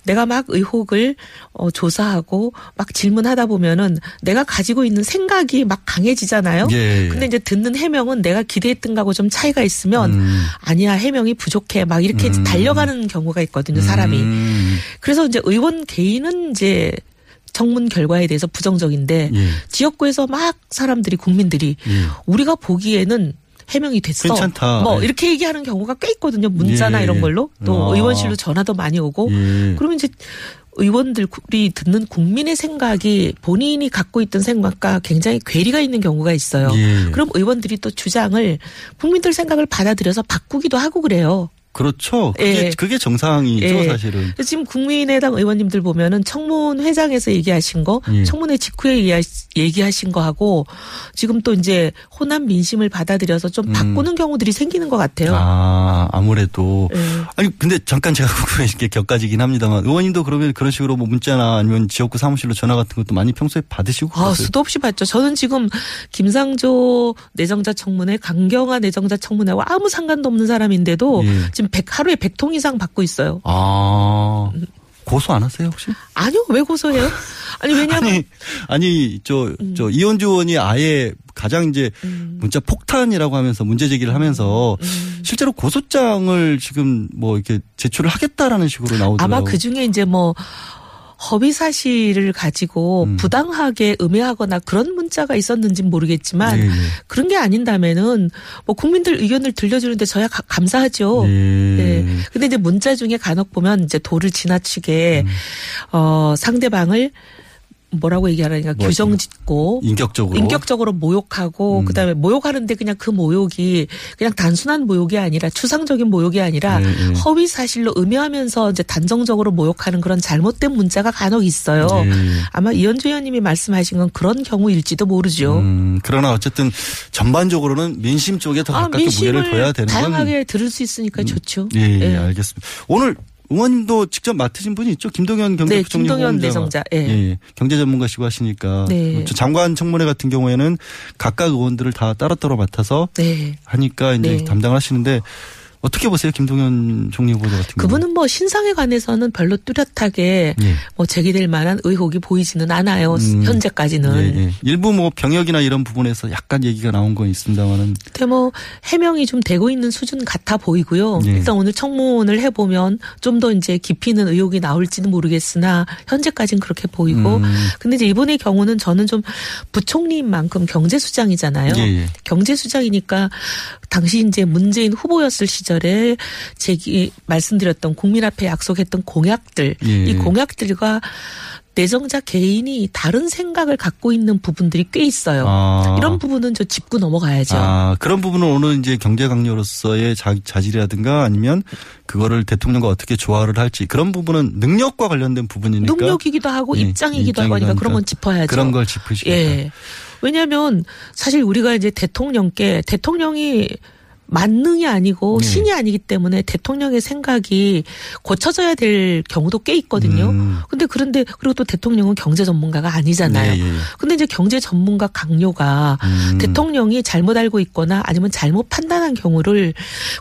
내가 막 의혹을 어, 조사하고 막 질문하다 보면은 내가 가지고 있는 생각이 막 강해지잖아요. 예, 예. 근데 이제 듣는 해명은 내가 기대했던 거하고 좀 차이가 있으면 음. 아니야 해명이 부족해 막 이렇게 음. 달려가는 경우가 있거든요 사람이. 음. 그래서 이제 의원 개인은 이제 청문 결과에 대해서 부정적인데 예. 지역구에서 막 사람들이 국민들이 예. 우리가 보기에는 해명이 됐어. 괜찮다. 뭐 예. 이렇게 얘기하는 경우가 꽤 있거든요. 문자나 예. 이런 걸로 또 아. 의원실로 전화도 많이 오고. 예. 그러면 이제 의원들이 듣는 국민의 생각이 본인이 갖고 있던 생각과 굉장히 괴리가 있는 경우가 있어요. 예. 그럼 의원들이 또 주장을 국민들 생각을 받아들여서 바꾸기도 하고 그래요. 그렇죠. 그게, 예. 그게 정상이죠 예. 사실은. 지금 국민의당 의원님들 보면은 청문회장에서 얘기하신 거, 예. 청문회 직후에 얘기하- 얘기하신 거하고 지금 또 이제 호남 민심을 받아들여서 좀 음. 바꾸는 경우들이 생기는 것 같아요. 아, 아무래도. 예. 아니, 근데 잠깐 제가 궁금해 게 격가지긴 합니다만, 의원님도 그러면 그런 식으로 뭐 문자나 아니면 지역구 사무실로 전화 같은 것도 많이 평소에 받으시고. 아, 그러세요? 수도 없이 봤죠. 저는 지금 김상조 내정자 청문회, 강경화 내정자 청문회와 아무 상관도 없는 사람인데도 예. 지금 100, 하루에 100통 이상 받고 있어요. 아, 고소 안 하세요, 혹시? 아니요, 왜 고소해요? 아니, 왜냐면. 아니, 아니, 저, 음. 저, 이현주 의원이 아예 가장 이제 문자 폭탄이라고 하면서 문제 제기를 하면서 음. 실제로 고소장을 지금 뭐 이렇게 제출을 하겠다라는 식으로 나오더라고요. 아마 그 중에 이제 뭐 허위 사실을 가지고 음. 부당하게 음해하거나 그런 문자가 있었는지 는 모르겠지만 예, 예. 그런 게 아닌다면은 뭐 국민들 의견을 들려주는데 저야 가- 감사하죠. 예. 네. 근데 이제 문자 중에 간혹 보면 이제 도를 지나치게 음. 어 상대방을 뭐라고 얘기하라니까 뭐, 규정 짓고 인격적으로. 인격적으로 모욕하고 음. 그다음에 모욕하는데 그냥 그 모욕이 그냥 단순한 모욕이 아니라 추상적인 모욕이 아니라 네, 네. 허위 사실로 음해하면서 이제 단정적으로 모욕하는 그런 잘못된 문자가 간혹 있어요. 네. 아마 이현주 의원님이 말씀하신 건 그런 경우일지도 모르죠. 음, 그러나 어쨌든 전반적으로는 민심 쪽에 더 아, 가깝게 무게를 민심을 둬야 되는 건. 다양하게 들을 수 있으니까 좋죠. 예, 예, 예. 알겠습니다. 오늘 의원님도 직접 맡으신 분이 있죠? 김동연 네, 경제부총리 김동연 후보자. 내정자, 예. 예, 경제 전문가시고 하시니까. 네. 저 장관 청문회 같은 경우에는 각각 의원들을 다 따로따로 맡아서 네. 하니까 이제 네. 담당을 하시는데 어떻게 보세요? 김동연 총리 후보자 같은 경우. 그분은 뭐 신상에 관해서는 별로 뚜렷하게 예. 뭐 제기될 만한 의혹이 보이지는 않아요. 음, 현재까지는. 예, 예. 일부 뭐 병역이나 이런 부분에서 약간 얘기가 나온 건 있습니다만은 근데 뭐 해명이 좀 되고 있는 수준 같아 보이고요. 예. 일단 오늘 청문을 해보면 좀 더 이제 깊이 있는 의혹이 나올지는 모르겠으나 현재까지는 그렇게 보이고. 음. 근데 이제 이번의 경우는 저는 좀 부총리인 만큼 경제수장이잖아요. 예, 예. 경제수장이니까 당시 이제 문재인 후보였을 시절 에 제기 말씀드렸던 국민 앞에 약속했던 공약들 예. 이 공약들과 내정자 개인이 다른 생각을 갖고 있는 부분들이 꽤 있어요. 아. 이런 부분은 저 짚고 넘어가야죠. 아, 그런 부분은 오늘 이제 경제 강요로서의 자, 자질이라든가 아니면 그거를 대통령과 어떻게 조화를 할지 그런 부분은 능력과 관련된 부분이니까 능력이기도 하고 예, 입장이기도 하고 하니까 그런 건 짚어야죠. 그런 걸 짚으시겠다. 예. 왜냐하면 사실 우리가 이제 대통령께 대통령이 만능이 아니고 네. 신이 아니기 때문에 대통령의 생각이 고쳐져야 될 경우도 꽤 있거든요. 음. 근데 그런데 그리고 또 대통령은 경제 전문가가 아니잖아요. 네, 예, 예. 근데 이제 경제 전문가 강요가 음. 대통령이 잘못 알고 있거나 아니면 잘못 판단한 경우를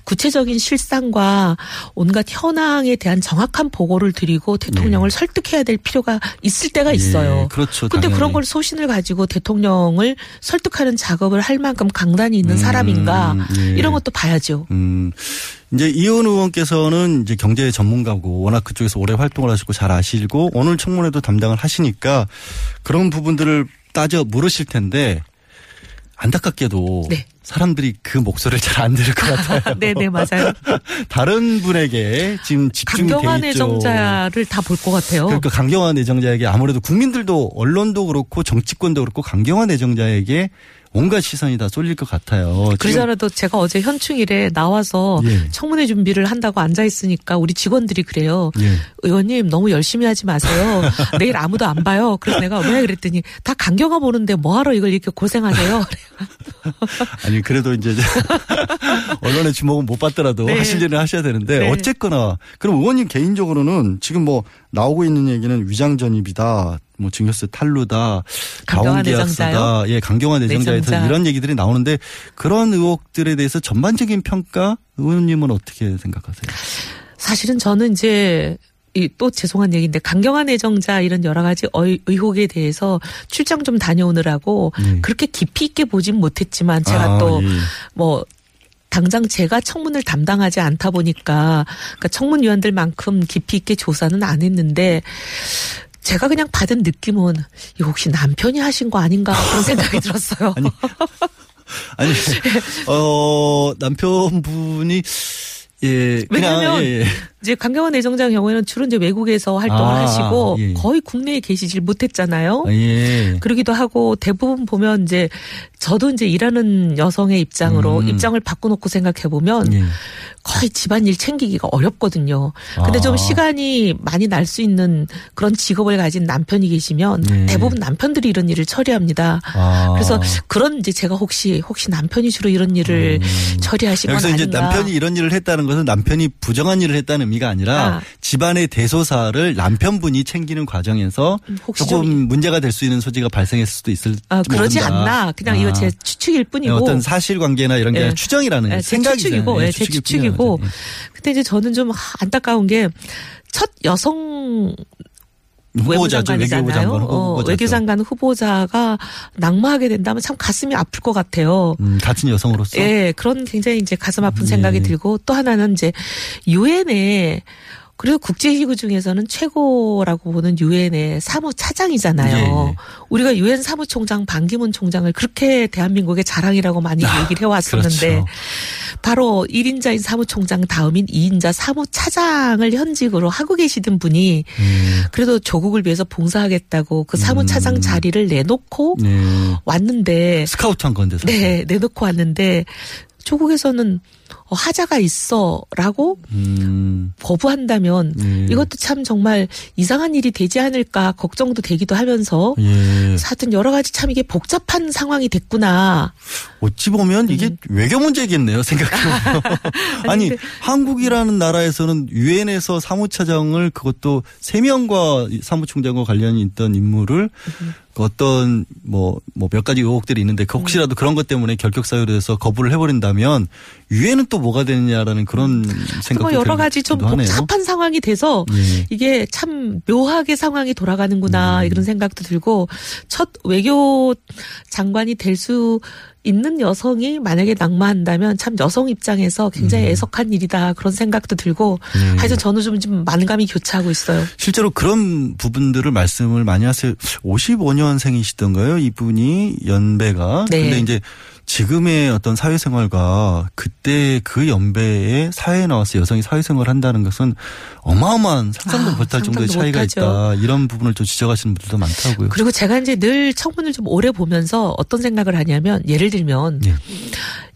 구체적인 실상과 온갖 현황에 대한 정확한 보고를 드리고 대통령을 설득해야 될 필요가 있을 때가 있어요. 예, 그렇죠. 근데 당연히. 그런 걸 소신을 가지고 대통령을 설득하는 작업을 할 만큼 강단이 있는 음, 사람인가 예. 이런 것도 봐야죠. 음, 이제 이현 의원께서는 이제 경제 전문가고 워낙 그쪽에서 오래 활동을 하시고 잘 아시고 오늘 청문회도 담당을 하시니까 그런 부분들을 따져 물으실 텐데 안타깝게도 네. 사람들이 그 목소리를 잘 안 들을 것 같아요. 네 네 맞아요. 다른 분에게 지금 집중이 돼 있죠. 강경한 애정자를 다 볼 것 같아요. 그러니까 강경한 애정자에게 아무래도 국민들도 언론도 그렇고 정치권도 그렇고 강경한 애정자에게 온갖 시선이 다 쏠릴 것 같아요. 그러잖아도 제가 어제 현충일에 나와서 예. 청문회 준비를 한다고 앉아 있으니까 우리 직원들이 그래요. 예. 의원님 너무 열심히 하지 마세요. 내일 아무도 안 봐요. 그래서 내가 왜 그랬더니 다 강경화 보는데 뭐하러 이걸 이렇게 고생하세요. 아니 그래도 이제 언론의 주목은 못 받더라도 네. 하실 일은 하셔야 되는데 네. 어쨌거나 그럼 의원님 개인적으로는 지금 뭐 나오고 있는 얘기는 위장 전입이다. 뭐 증여세 탈루다, 자원계약서다? 예, 강경한 내정자에 대해서 내정자. 이런 얘기들이 나오는데 그런 의혹들에 대해서 전반적인 평가 의원님은 어떻게 생각하세요? 사실은 저는 이제 이또 죄송한 얘기인데 강경한 애정자 이런 여러 가지 의- 의혹에 대해서 출장 좀 다녀오느라고 그렇게 깊이 있게 보진 못했지만 제가 아, 또 예. 뭐 당장 제가 청문을 담당하지 않다 보니까 그러니까 청문위원들만큼 깊이 있게 조사는 안 했는데 제가 그냥 받은 느낌은 이거 혹시 남편이 하신 거 아닌가 그런 생각이 들었어요. 아니, 어, 남편분이 예, 왜냐면 예, 예. 이제 강경원 내정장 경우에는 주로 이제 외국에서 활동을 아, 하시고 예. 거의 국내에 계시질 못했잖아요. 아, 예. 그러기도 하고 대부분 보면 이제 저도 이제 일하는 여성의 입장으로 음. 입장을 바꿔놓고 생각해 보면 예. 거의 집안일 챙기기가 어렵거든요. 근데 아. 좀 시간이 많이 날 수 있는 그런 직업을 가진 남편이 계시면 네. 대부분 남편들이 이런 일을 처리합니다. 아. 그래서 그런 이제 제가 혹시 혹시 남편이 주로 이런 일을 건 음. 여기서 이제 아닌가? 남편이 이런 일을 했다는 것은 남편이 부정한 일을 했다는 의미가 아니라 아. 집안의 대소사를 남편분이 챙기는 과정에서 음, 조금 좀- 문제가 될 수 있는 소지가 발생했을 수도 있을 아, 그러지 모른다. 않나. 그냥 이거 아. 제 추측일 뿐이고. 어떤 사실관계나 이런 게 예. 추정이라는 예. 추측이고, 예, 예, 제 추측이고. 뿐이죠. 근데 이제 저는 좀 안타까운 게 첫 여성 후보자죠. 외교부 외교장관이잖아요. 장관 어. 외교장관 후보자가 낙마하게 된다면 참 가슴이 아플 것 같아요. 음, 같은 여성으로서 예, 그런 굉장히 이제 가슴 아픈 예. 생각이 들고 또 하나는 이제 유엔에 그리고 국제기구 중에서는 최고라고 보는 유엔의 사무차장이잖아요. 예, 예. 우리가 유엔 사무총장 반기문 총장을 그렇게 대한민국의 자랑이라고 많이 얘기를 해왔었는데 그렇죠. 바로 1인자인 사무총장 다음인 2인자 사무차장을 현직으로 하고 계시던 분이 음. 그래도 조국을 위해서 봉사하겠다고 그 사무차장 자리를 내놓고 네. 왔는데 스카우트한 건데 사실. 네, 내놓고 왔는데 조국에서는 어, 하자가 있어라고 음. 거부한다면 예. 이것도 참 정말 이상한 일이 되지 않을까 걱정도 되기도 하면서 예. 하여튼 여러 가지 참 이게 복잡한 상황이 됐구나. 어찌 보면 이게 음. 외교 문제겠네요, 생각해보면. 아니, 한국이라는 나라에서는 유엔에서 사무차장을 그것도 세 명과 사무총장과 관련이 있던 인물을 음. 그 어떤 뭐, 뭐 몇 가지 의혹들이 있는데 그 혹시라도 그런 것 때문에 결격 사유로 해서 거부를 해버린다면 유엔은 또 뭐가 되느냐라는 그런 생각도 뭐 여러 가지 좀 하네요. 복잡한 상황이 돼서 예. 이게 참 묘하게 상황이 음. 돌아가는구나 이런 생각도 들고 첫 외교 장관이 될 수 있는 여성이 만약에 낙마한다면 참 여성 입장에서 굉장히 애석한 일이다 그런 생각도 들고 음. 네. 하여튼 저는 좀, 좀 만감이 교차하고 있어요. 실제로 그런 부분들을 말씀을 많이 하세요. 55년생이시던가요? 이분이 연배가. 네. 근데 이제 지금의 어떤 사회생활과 그때 그 연배에 사회에 나와서 여성이 사회생활을 한다는 것은 어마어마한 상상도 아, 못할 정도의 차이가 못하죠. 있다. 이런 부분을 좀 지적하시는 분들도 많다고요. 그리고 제가 이제 늘 청문을 좀 오래 보면서 어떤 생각을 하냐면 예를 들면 예.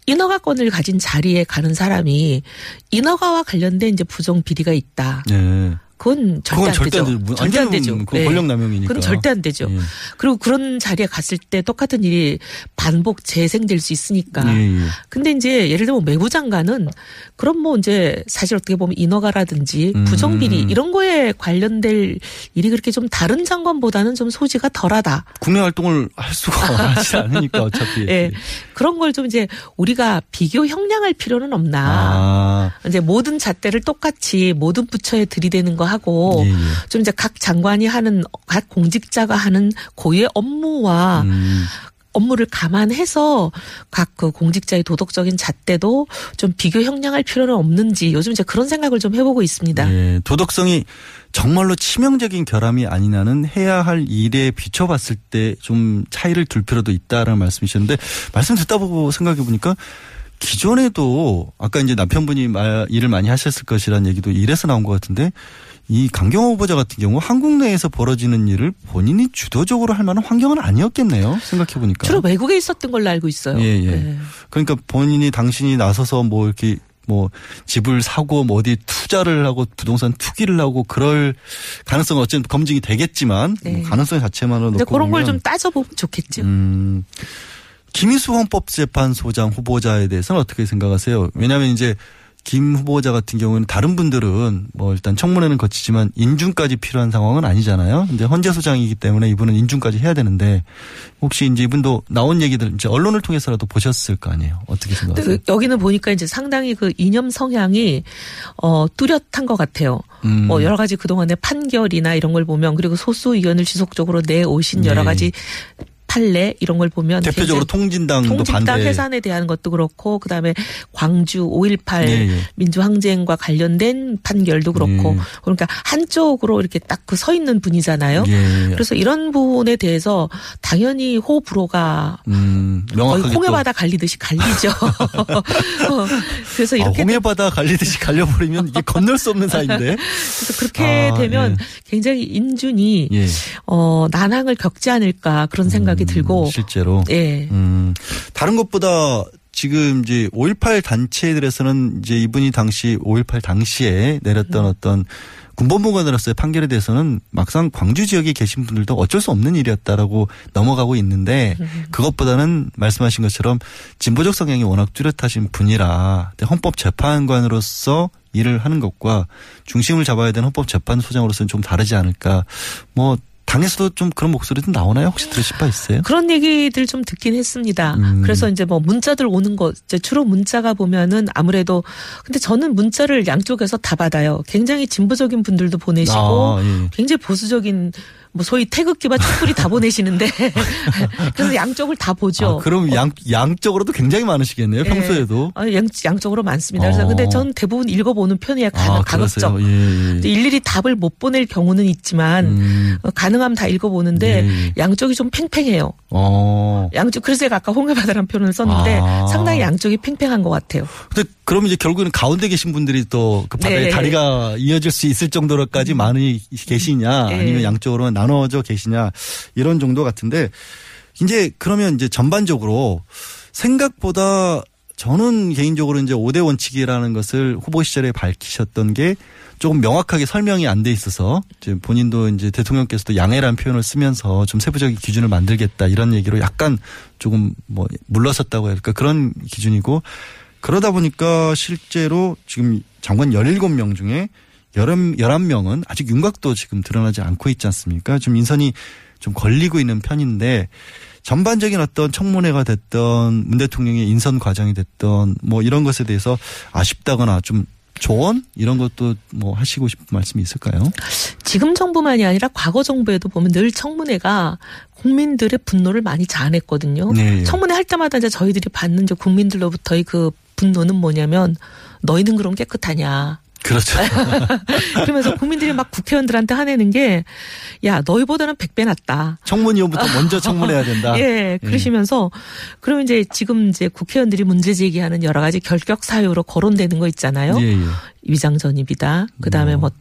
인허가권을 가진 자리에 가는 사람이 인허가와 관련된 이제 부정 비리가 있다. 네. 그건 절대 그건 안 절대 안 되죠. 되죠. 절대 안 완전히 되죠. 그건 권력 남용이니까. 그건 절대 안 되죠. 예. 그리고 그런 자리에 갔을 때 똑같은 일이 반복 재생될 수 있으니까. 예, 예. 근데 이제 예를 들면 외부 장관은 그럼 뭐 이제 사실 어떻게 보면 인허가라든지 음. 부정비리 이런 거에 관련될 일이 그렇게 좀 다른 장관보다는 좀 소지가 덜하다. 국내 활동을 할 수가 하지 않으니까 어차피. 예. 그런 걸 좀 이제 우리가 비교 형량할 필요는 없나. 아. 이제 모든 잣대를 똑같이 모든 부처에 들이대는 거 하고 예, 예. 좀 이제 각 장관이 하는 각 공직자가 하는 고유의 업무와 음. 업무를 감안해서 각 그 공직자의 도덕적인 잣대도 좀 비교 형량할 필요는 없는지 요즘 이제 그런 생각을 좀 해보고 있습니다. 예, 도덕성이 정말로 치명적인 결함이 아니냐는 해야 할 일에 비춰봤을 때 좀 차이를 둘 필요도 있다라는 말씀이셨는데 말씀 듣다 보고 생각해 보니까 기존에도 아까 이제 남편분이 말, 일을 많이 하셨을 것이라는 얘기도 이래서 나온 것 같은데 이 강경호 후보자 같은 경우 한국 내에서 벌어지는 일을 본인이 주도적으로 할 만한 환경은 아니었겠네요. 생각해 보니까. 주로 외국에 있었던 걸로 알고 있어요. 예, 예. 네. 그러니까 본인이 당신이 나서서 뭐 이렇게 뭐 집을 사고 뭐 어디 투자를 하고 부동산 투기를 하고 그럴 가능성은 어쨌든 검증이 되겠지만 네. 뭐 가능성 자체만으로 놓고 그런 걸 좀 따져보면 좋겠죠. 음, 김희수 헌법재판소장 후보자에 대해서는 어떻게 생각하세요? 왜냐하면 이제 김 후보자 같은 경우는 다른 분들은 뭐 일단 청문회는 거치지만 인준까지 필요한 상황은 아니잖아요. 이제 헌재 소장이기 때문에 이분은 인준까지 해야 되는데 혹시 이제 이분도 나온 얘기들 이제 언론을 통해서라도 보셨을 거 아니에요. 어떻게 생각하세요? 그 여기는 보니까 이제 상당히 그 이념 성향이 어 뚜렷한 것 같아요. 음. 뭐 여러 가지 그동안의 판결이나 이런 걸 보면 그리고 소수 의원을 지속적으로 내오신 여러 네. 가지 판례 이런 걸 보면 대표적으로 통진당도 통직당 반대. 해산에 대한 것도 그렇고 그다음에 광주 5.18 예, 예. 민주항쟁과 관련된 판결도 그렇고 예. 그러니까 한쪽으로 이렇게 딱 그 서 있는 분이잖아요. 예. 그래서 이런 부분에 대해서 당연히 호불호가 음, 거의 홍해바다 갈리듯이 갈리죠. 어, 그래서 아, 이렇게 홍해바다 갈리듯이 갈려버리면 이게 건널 수 없는 사이인데. 그래서 그렇게 아, 되면 예. 굉장히 인준이 예. 어, 난항을 겪지 않을까 그런 생각이 들고 실제로. 예. 음, 다른 것보다 지금 이제 5.18 단체들에서는 이제 이분이 당시 5.18 당시에 내렸던 어떤 군법무관으로서의 판결에 대해서는 막상 광주 지역에 계신 분들도 어쩔 수 없는 일이었다라고 넘어가고 있는데 그것보다는 말씀하신 것처럼 진보적 성향이 워낙 뚜렷하신 분이라 헌법재판관으로서 일을 하는 것과 중심을 잡아야 되는 헌법재판소장으로서는 좀 다르지 않을까. 뭐 당에서도 좀 그런 목소리도 나오나요? 혹시 들으실 바 있어요? 그런 얘기들 좀 듣긴 했습니다. 음. 그래서 이제 뭐 문자들 오는 거 이제 주로 문자가 보면은 아무래도 근데 저는 문자를 양쪽에서 다 받아요. 굉장히 진보적인 분들도 보내시고 아, 예. 굉장히 보수적인 뭐 소위 태극기와 촛불이 다 보내시는데 그래서 양쪽을 다 보죠. 아, 그럼 양, 양쪽으로도 굉장히 많으시겠네요, 예. 평소에도. 아, 양, 양쪽으로 많습니다. 그래서 어. 근데 전 대부분 읽어보는 편이에요. 가, 아, 가급적. 그러세요? 예, 예. 근데 일일이 답을 못 보낼 경우는 있지만 음. 어, 가능하면 다 읽어보는데 네. 양쪽이 좀 팽팽해요. 어. 양쪽 그래서 제가 아까 홍해바다라는 표현을 썼는데 아. 상당히 양쪽이 팽팽한 것 같아요. 근데 그럼 이제 결국에는 가운데 계신 분들이 또 그 바다에 네. 다리가 이어질 수 있을 정도로까지 많이 계시냐 네. 아니면 양쪽으로 나눠져 계시냐 이런 정도 같은데 이제 그러면 이제 전반적으로 생각보다 저는 개인적으로 이제 5대 원칙이라는 것을 후보 시절에 밝히셨던 게 조금 명확하게 설명이 안 돼 있어서 이제 본인도 이제 대통령께서도 양해라는 표현을 쓰면서 좀 세부적인 기준을 만들겠다 이런 얘기로 약간 조금 뭐 물러섰다고 할까 그런 기준이고 그러다 보니까 실제로 지금 장관 17명 중에 11명은 아직 윤곽도 지금 드러나지 않고 있지 않습니까? 좀 인선이 좀 걸리고 있는 편인데 전반적인 어떤 청문회가 됐던 문 대통령의 인선 과정이 됐던 뭐 이런 것에 대해서 아쉽다거나 좀 조언 이런 것도 뭐 하시고 싶은 말씀이 있을까요? 지금 정부만이 아니라 과거 정부에도 보면 늘 청문회가 국민들의 분노를 많이 자아냈거든요. 네. 청문회 할 때마다 이제 저희들이 받는 이제 국민들로부터의 그 분노는 뭐냐면 너희는 그럼 깨끗하냐. 그렇죠. 그러면서 국민들이 막 국회의원들한테 화내는 게, 야, 너희보다는 100배 낫다. 청문위원부터 먼저 청문해야 된다. 예, 그러시면서, 그러면 이제 지금 이제 국회의원들이 문제 제기하는 여러 가지 결격 사유로 거론되는 거 있잖아요. 예, 예. 위장 전입이다. 그 다음에 뭐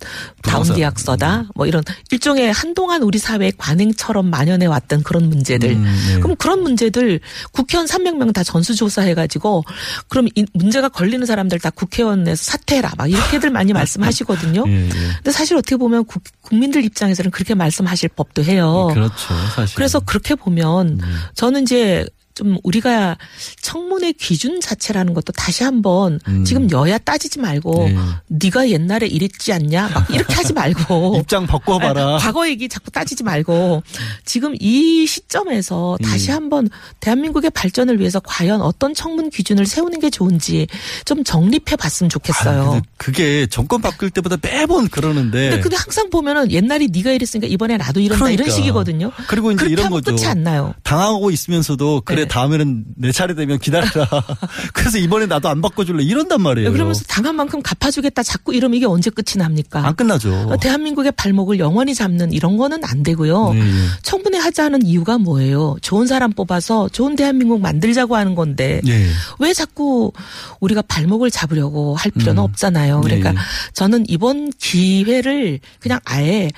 다운. 계약서다. 뭐 이런 일종의 한동안 우리 사회의 관행처럼 만연해 왔던 그런 문제들. 음, 네. 그럼 그런 문제들 국회의원 300명 다 전수조사해 가지고 그럼 이 문제가 걸리는 사람들 다 국회의원에서 사퇴해라. 막 이렇게들 많이 말씀하시거든요. 예, 예. 근데 사실 어떻게 보면 국, 국민들 입장에서는 그렇게 말씀하실 법도 해요. 그렇죠. 사실. 그래서 그렇게 보면 음. 저는 이제 좀 우리가 청문회 기준 자체라는 것도 다시 한번 음. 지금 여야 따지지 말고 네. 네가 옛날에 이랬지 않냐 막 이렇게 하지 말고 입장 바꿔봐라. 아니, 과거 얘기 자꾸 따지지 말고 지금 이 시점에서 다시 음. 한번 대한민국의 발전을 위해서 과연 어떤 청문 기준을 세우는 게 좋은지 좀 정립해 봤으면 좋겠어요. 아, 그게 정권 바뀔 때보다 매번 그러는데. 근데 근데 항상 보면은 옛날에 네가 이랬으니까 이번에 나도 이런다 이런 그러니까. 식이거든요. 그리고 이제 이런 거죠. 끝이 안 나요. 당하고 있으면서도 그래 네. 다음에는 내 차례 되면 기다려라. 그래서 이번에 나도 안 바꿔줄래 이런단 말이에요. 그러면서 당한 만큼 갚아주겠다 자꾸 이러면 이게 언제 끝이 납니까? 안 끝나죠. 어, 대한민국의 발목을 영원히 잡는 이런 거는 안 되고요. 네, 예. 청문회 하자는 이유가 뭐예요? 좋은 사람 뽑아서 좋은 대한민국 만들자고 하는 건데 예. 왜 자꾸 우리가 발목을 잡으려고 할 필요는 음. 없잖아요. 그러니까 네, 예. 저는 이번 기회를 그냥 아예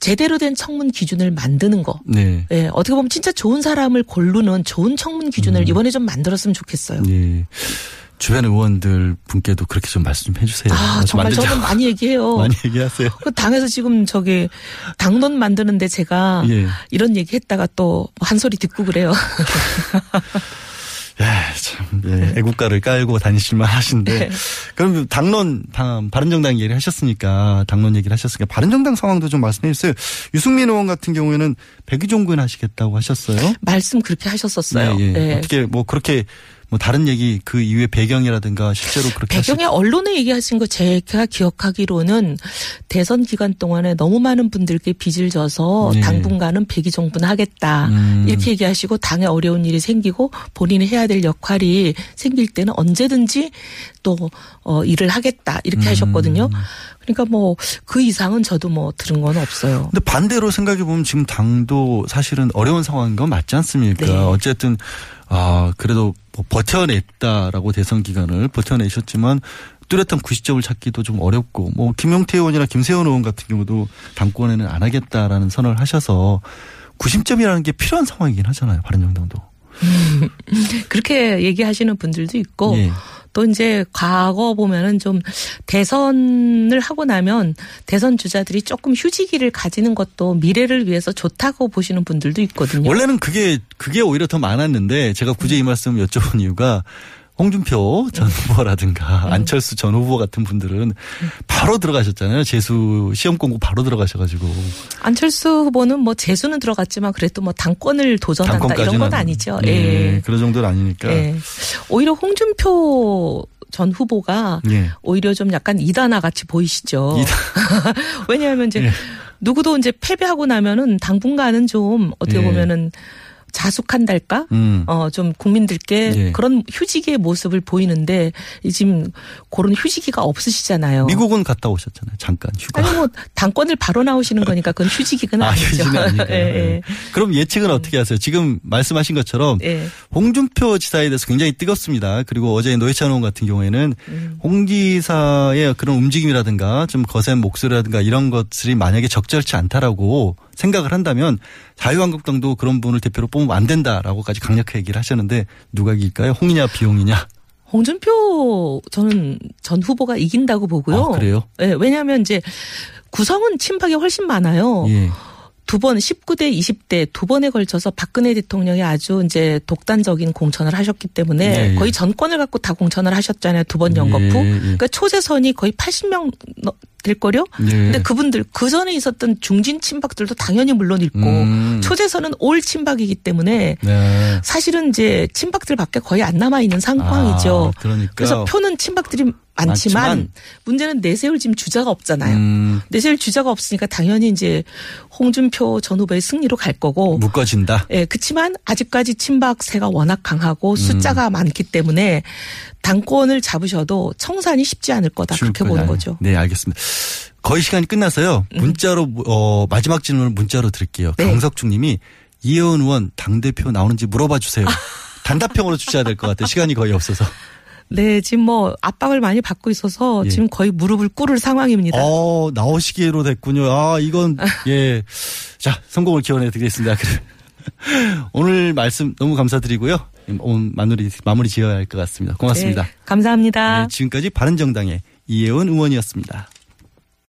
제대로 된 청문 기준을 만드는 거. 네. 예, 어떻게 보면 진짜 좋은 사람을 고르는 좋은 청문 기준을 음. 이번에 좀 만들었으면 좋겠어요. 예. 주변 의원들 분께도 그렇게 좀 말씀 좀 해주세요. 아, 정말 만들자고. 저는 많이 얘기해요. 많이 얘기하세요. 그 당에서 지금 저기 당론 만드는데 제가 예. 이런 얘기 했다가 또 한 소리 듣고 그래요. 예, 참, 예, 애국가를 깔고 다니실만 하신데. 네. 그럼 당론, 방- 바른정당 얘기를 하셨으니까, 당론 얘기를 하셨으니까, 바른정당 상황도 좀 말씀해 주세요. 유승민 의원 같은 경우에는 백의종군 하시겠다고 하셨어요. 말씀 그렇게 하셨었어요. 예, 예. 예. 어떻게 뭐 그렇게 뭐 다른 얘기 그 이후에 배경이라든가 실제로 그렇게 배경에 언론에 얘기하신 거 제가 기억하기로는 대선 기간 동안에 너무 많은 분들께 빚을 져서 네. 당분간은 백의종분하겠다 음. 이렇게 얘기하시고 당에 어려운 일이 생기고 본인이 해야 될 역할이 생길 때는 언제든지 또 어, 일을 하겠다 이렇게 음. 하셨거든요. 그러니까 뭐 그 이상은 저도 뭐 들은 건 없어요. 근데 반대로 생각해 보면 지금 당도 사실은 어려운 상황인 건 맞지 않습니까? 네. 어쨌든 아 그래도 뭐 버텨냈다라고 대선 기간을 버텨내셨지만 뚜렷한 90점을 찾기도 좀 어렵고 뭐 김용태 의원이나 김세현 의원 같은 경우도 당권에는 안 하겠다라는 선언을 하셔서 90점이라는 게 필요한 상황이긴 하잖아요. 바른정당도. 그렇게 얘기하시는 분들도 있고 예. 또 이제 과거 보면은 좀 대선을 하고 나면 대선 주자들이 조금 휴지기를 가지는 것도 미래를 위해서 좋다고 보시는 분들도 있거든요. 원래는 그게 그게 오히려 더 많았는데 제가 굳이 이 말씀 여쭤본 이유가 홍준표 전 후보라든가 안철수 전 후보 같은 분들은 바로 들어가셨잖아요. 재수 시험 공고 바로 들어가셔가지고 안철수 후보는 뭐 재수는 들어갔지만 그래도 뭐 당권을 도전한다 이런 건 아니죠. 예, 예. 그런 정도는 아니니까. 예. 오히려 홍준표 전 후보가 예. 오히려 좀 약간 이단아 같이 보이시죠. 왜냐하면 이제 예. 누구도 이제 패배하고 나면은 당분간은 좀 어떻게 예. 보면은 자숙한달까? 음. 어, 좀 국민들께 예. 그런 휴지기의 모습을 보이는데 이 지금 그런 휴지기가 없으시잖아요. 미국은 갔다 오셨잖아요. 잠깐 휴가. 아니 뭐 당권을 바로 나오시는 거니까 그건 휴지기는 아, 아니죠. 아니고. 예, 예. 그럼 예측은 어떻게 하세요? 지금 말씀하신 것처럼 예. 홍준표 지사에 대해서 굉장히 뜨겁습니다. 그리고 어제 노회찬 의원 같은 경우에는 음. 홍 지사의 그런 움직임이라든가 좀 거센 목소리라든가 이런 것들이 만약에 적절치 않다라고 생각을 한다면 자유한국당도 그런 분을 대표로 뽑 으면 안 된다라고까지 강력하게 얘기를 하셨는데 누가 이길까요? 홍이냐 비홍이냐? 홍준표 저는 전 후보가 이긴다고 보고요. 아, 그래요? 예, 왜냐하면 이제 구성은 친박이 훨씬 많아요. 예. 두 번 19대 20대 두 번에 걸쳐서 박근혜 대통령이 아주 이제 독단적인 공천을 하셨기 때문에 예, 예. 거의 전권을 갖고 다 공천을 하셨잖아요. 두 번 연거푸. 예, 예. 그러니까 초재선이 거의 80명 될 거요. 예. 근데 그분들 그 전에 있었던 중진 친박들도 당연히 물론 있고 음. 초재선은 올 친박이기 때문에 네. 사실은 이제 친박들밖에 거의 안 남아 있는 상황이죠. 아, 그러니까. 그래서 표는 친박들이 많지만, 많지만. 문제는 내세울 지금 주자가 없잖아요. 음, 내세울 주자가 없으니까 당연히 이제 홍준표 전 후보의 승리로 갈 거고. 묶어진다. 예, 그렇지만 아직까지 친박세가 워낙 음. 강하고 숫자가 많기 때문에 당권을 잡으셔도 청산이 쉽지 않을 거다 그렇게. 보는 거죠. 네, 알겠습니다. 거의 시간이 끝나서요. 문자로 어 마지막 질문을 문자로 드릴게요. 네. 강석중 님이 이혜원 의원 당 대표 나오는지 물어봐 주세요. 단답형으로 주셔야 될 것 같아요. 시간이 거의 없어서. 네, 지금 뭐 압박을 많이 받고 있어서 예. 지금 거의 무릎을 꿇을 상황입니다. 어, 나오시기로 됐군요. 아, 이건 예. 자, 성공을 기원해 드리겠습니다. 오늘 말씀 너무 감사드리고요. 오늘 마무리 마무리 지어야 할 것 같습니다. 고맙습니다. 네, 감사합니다. 네, 지금까지 바른정당의 이혜원 의원이었습니다.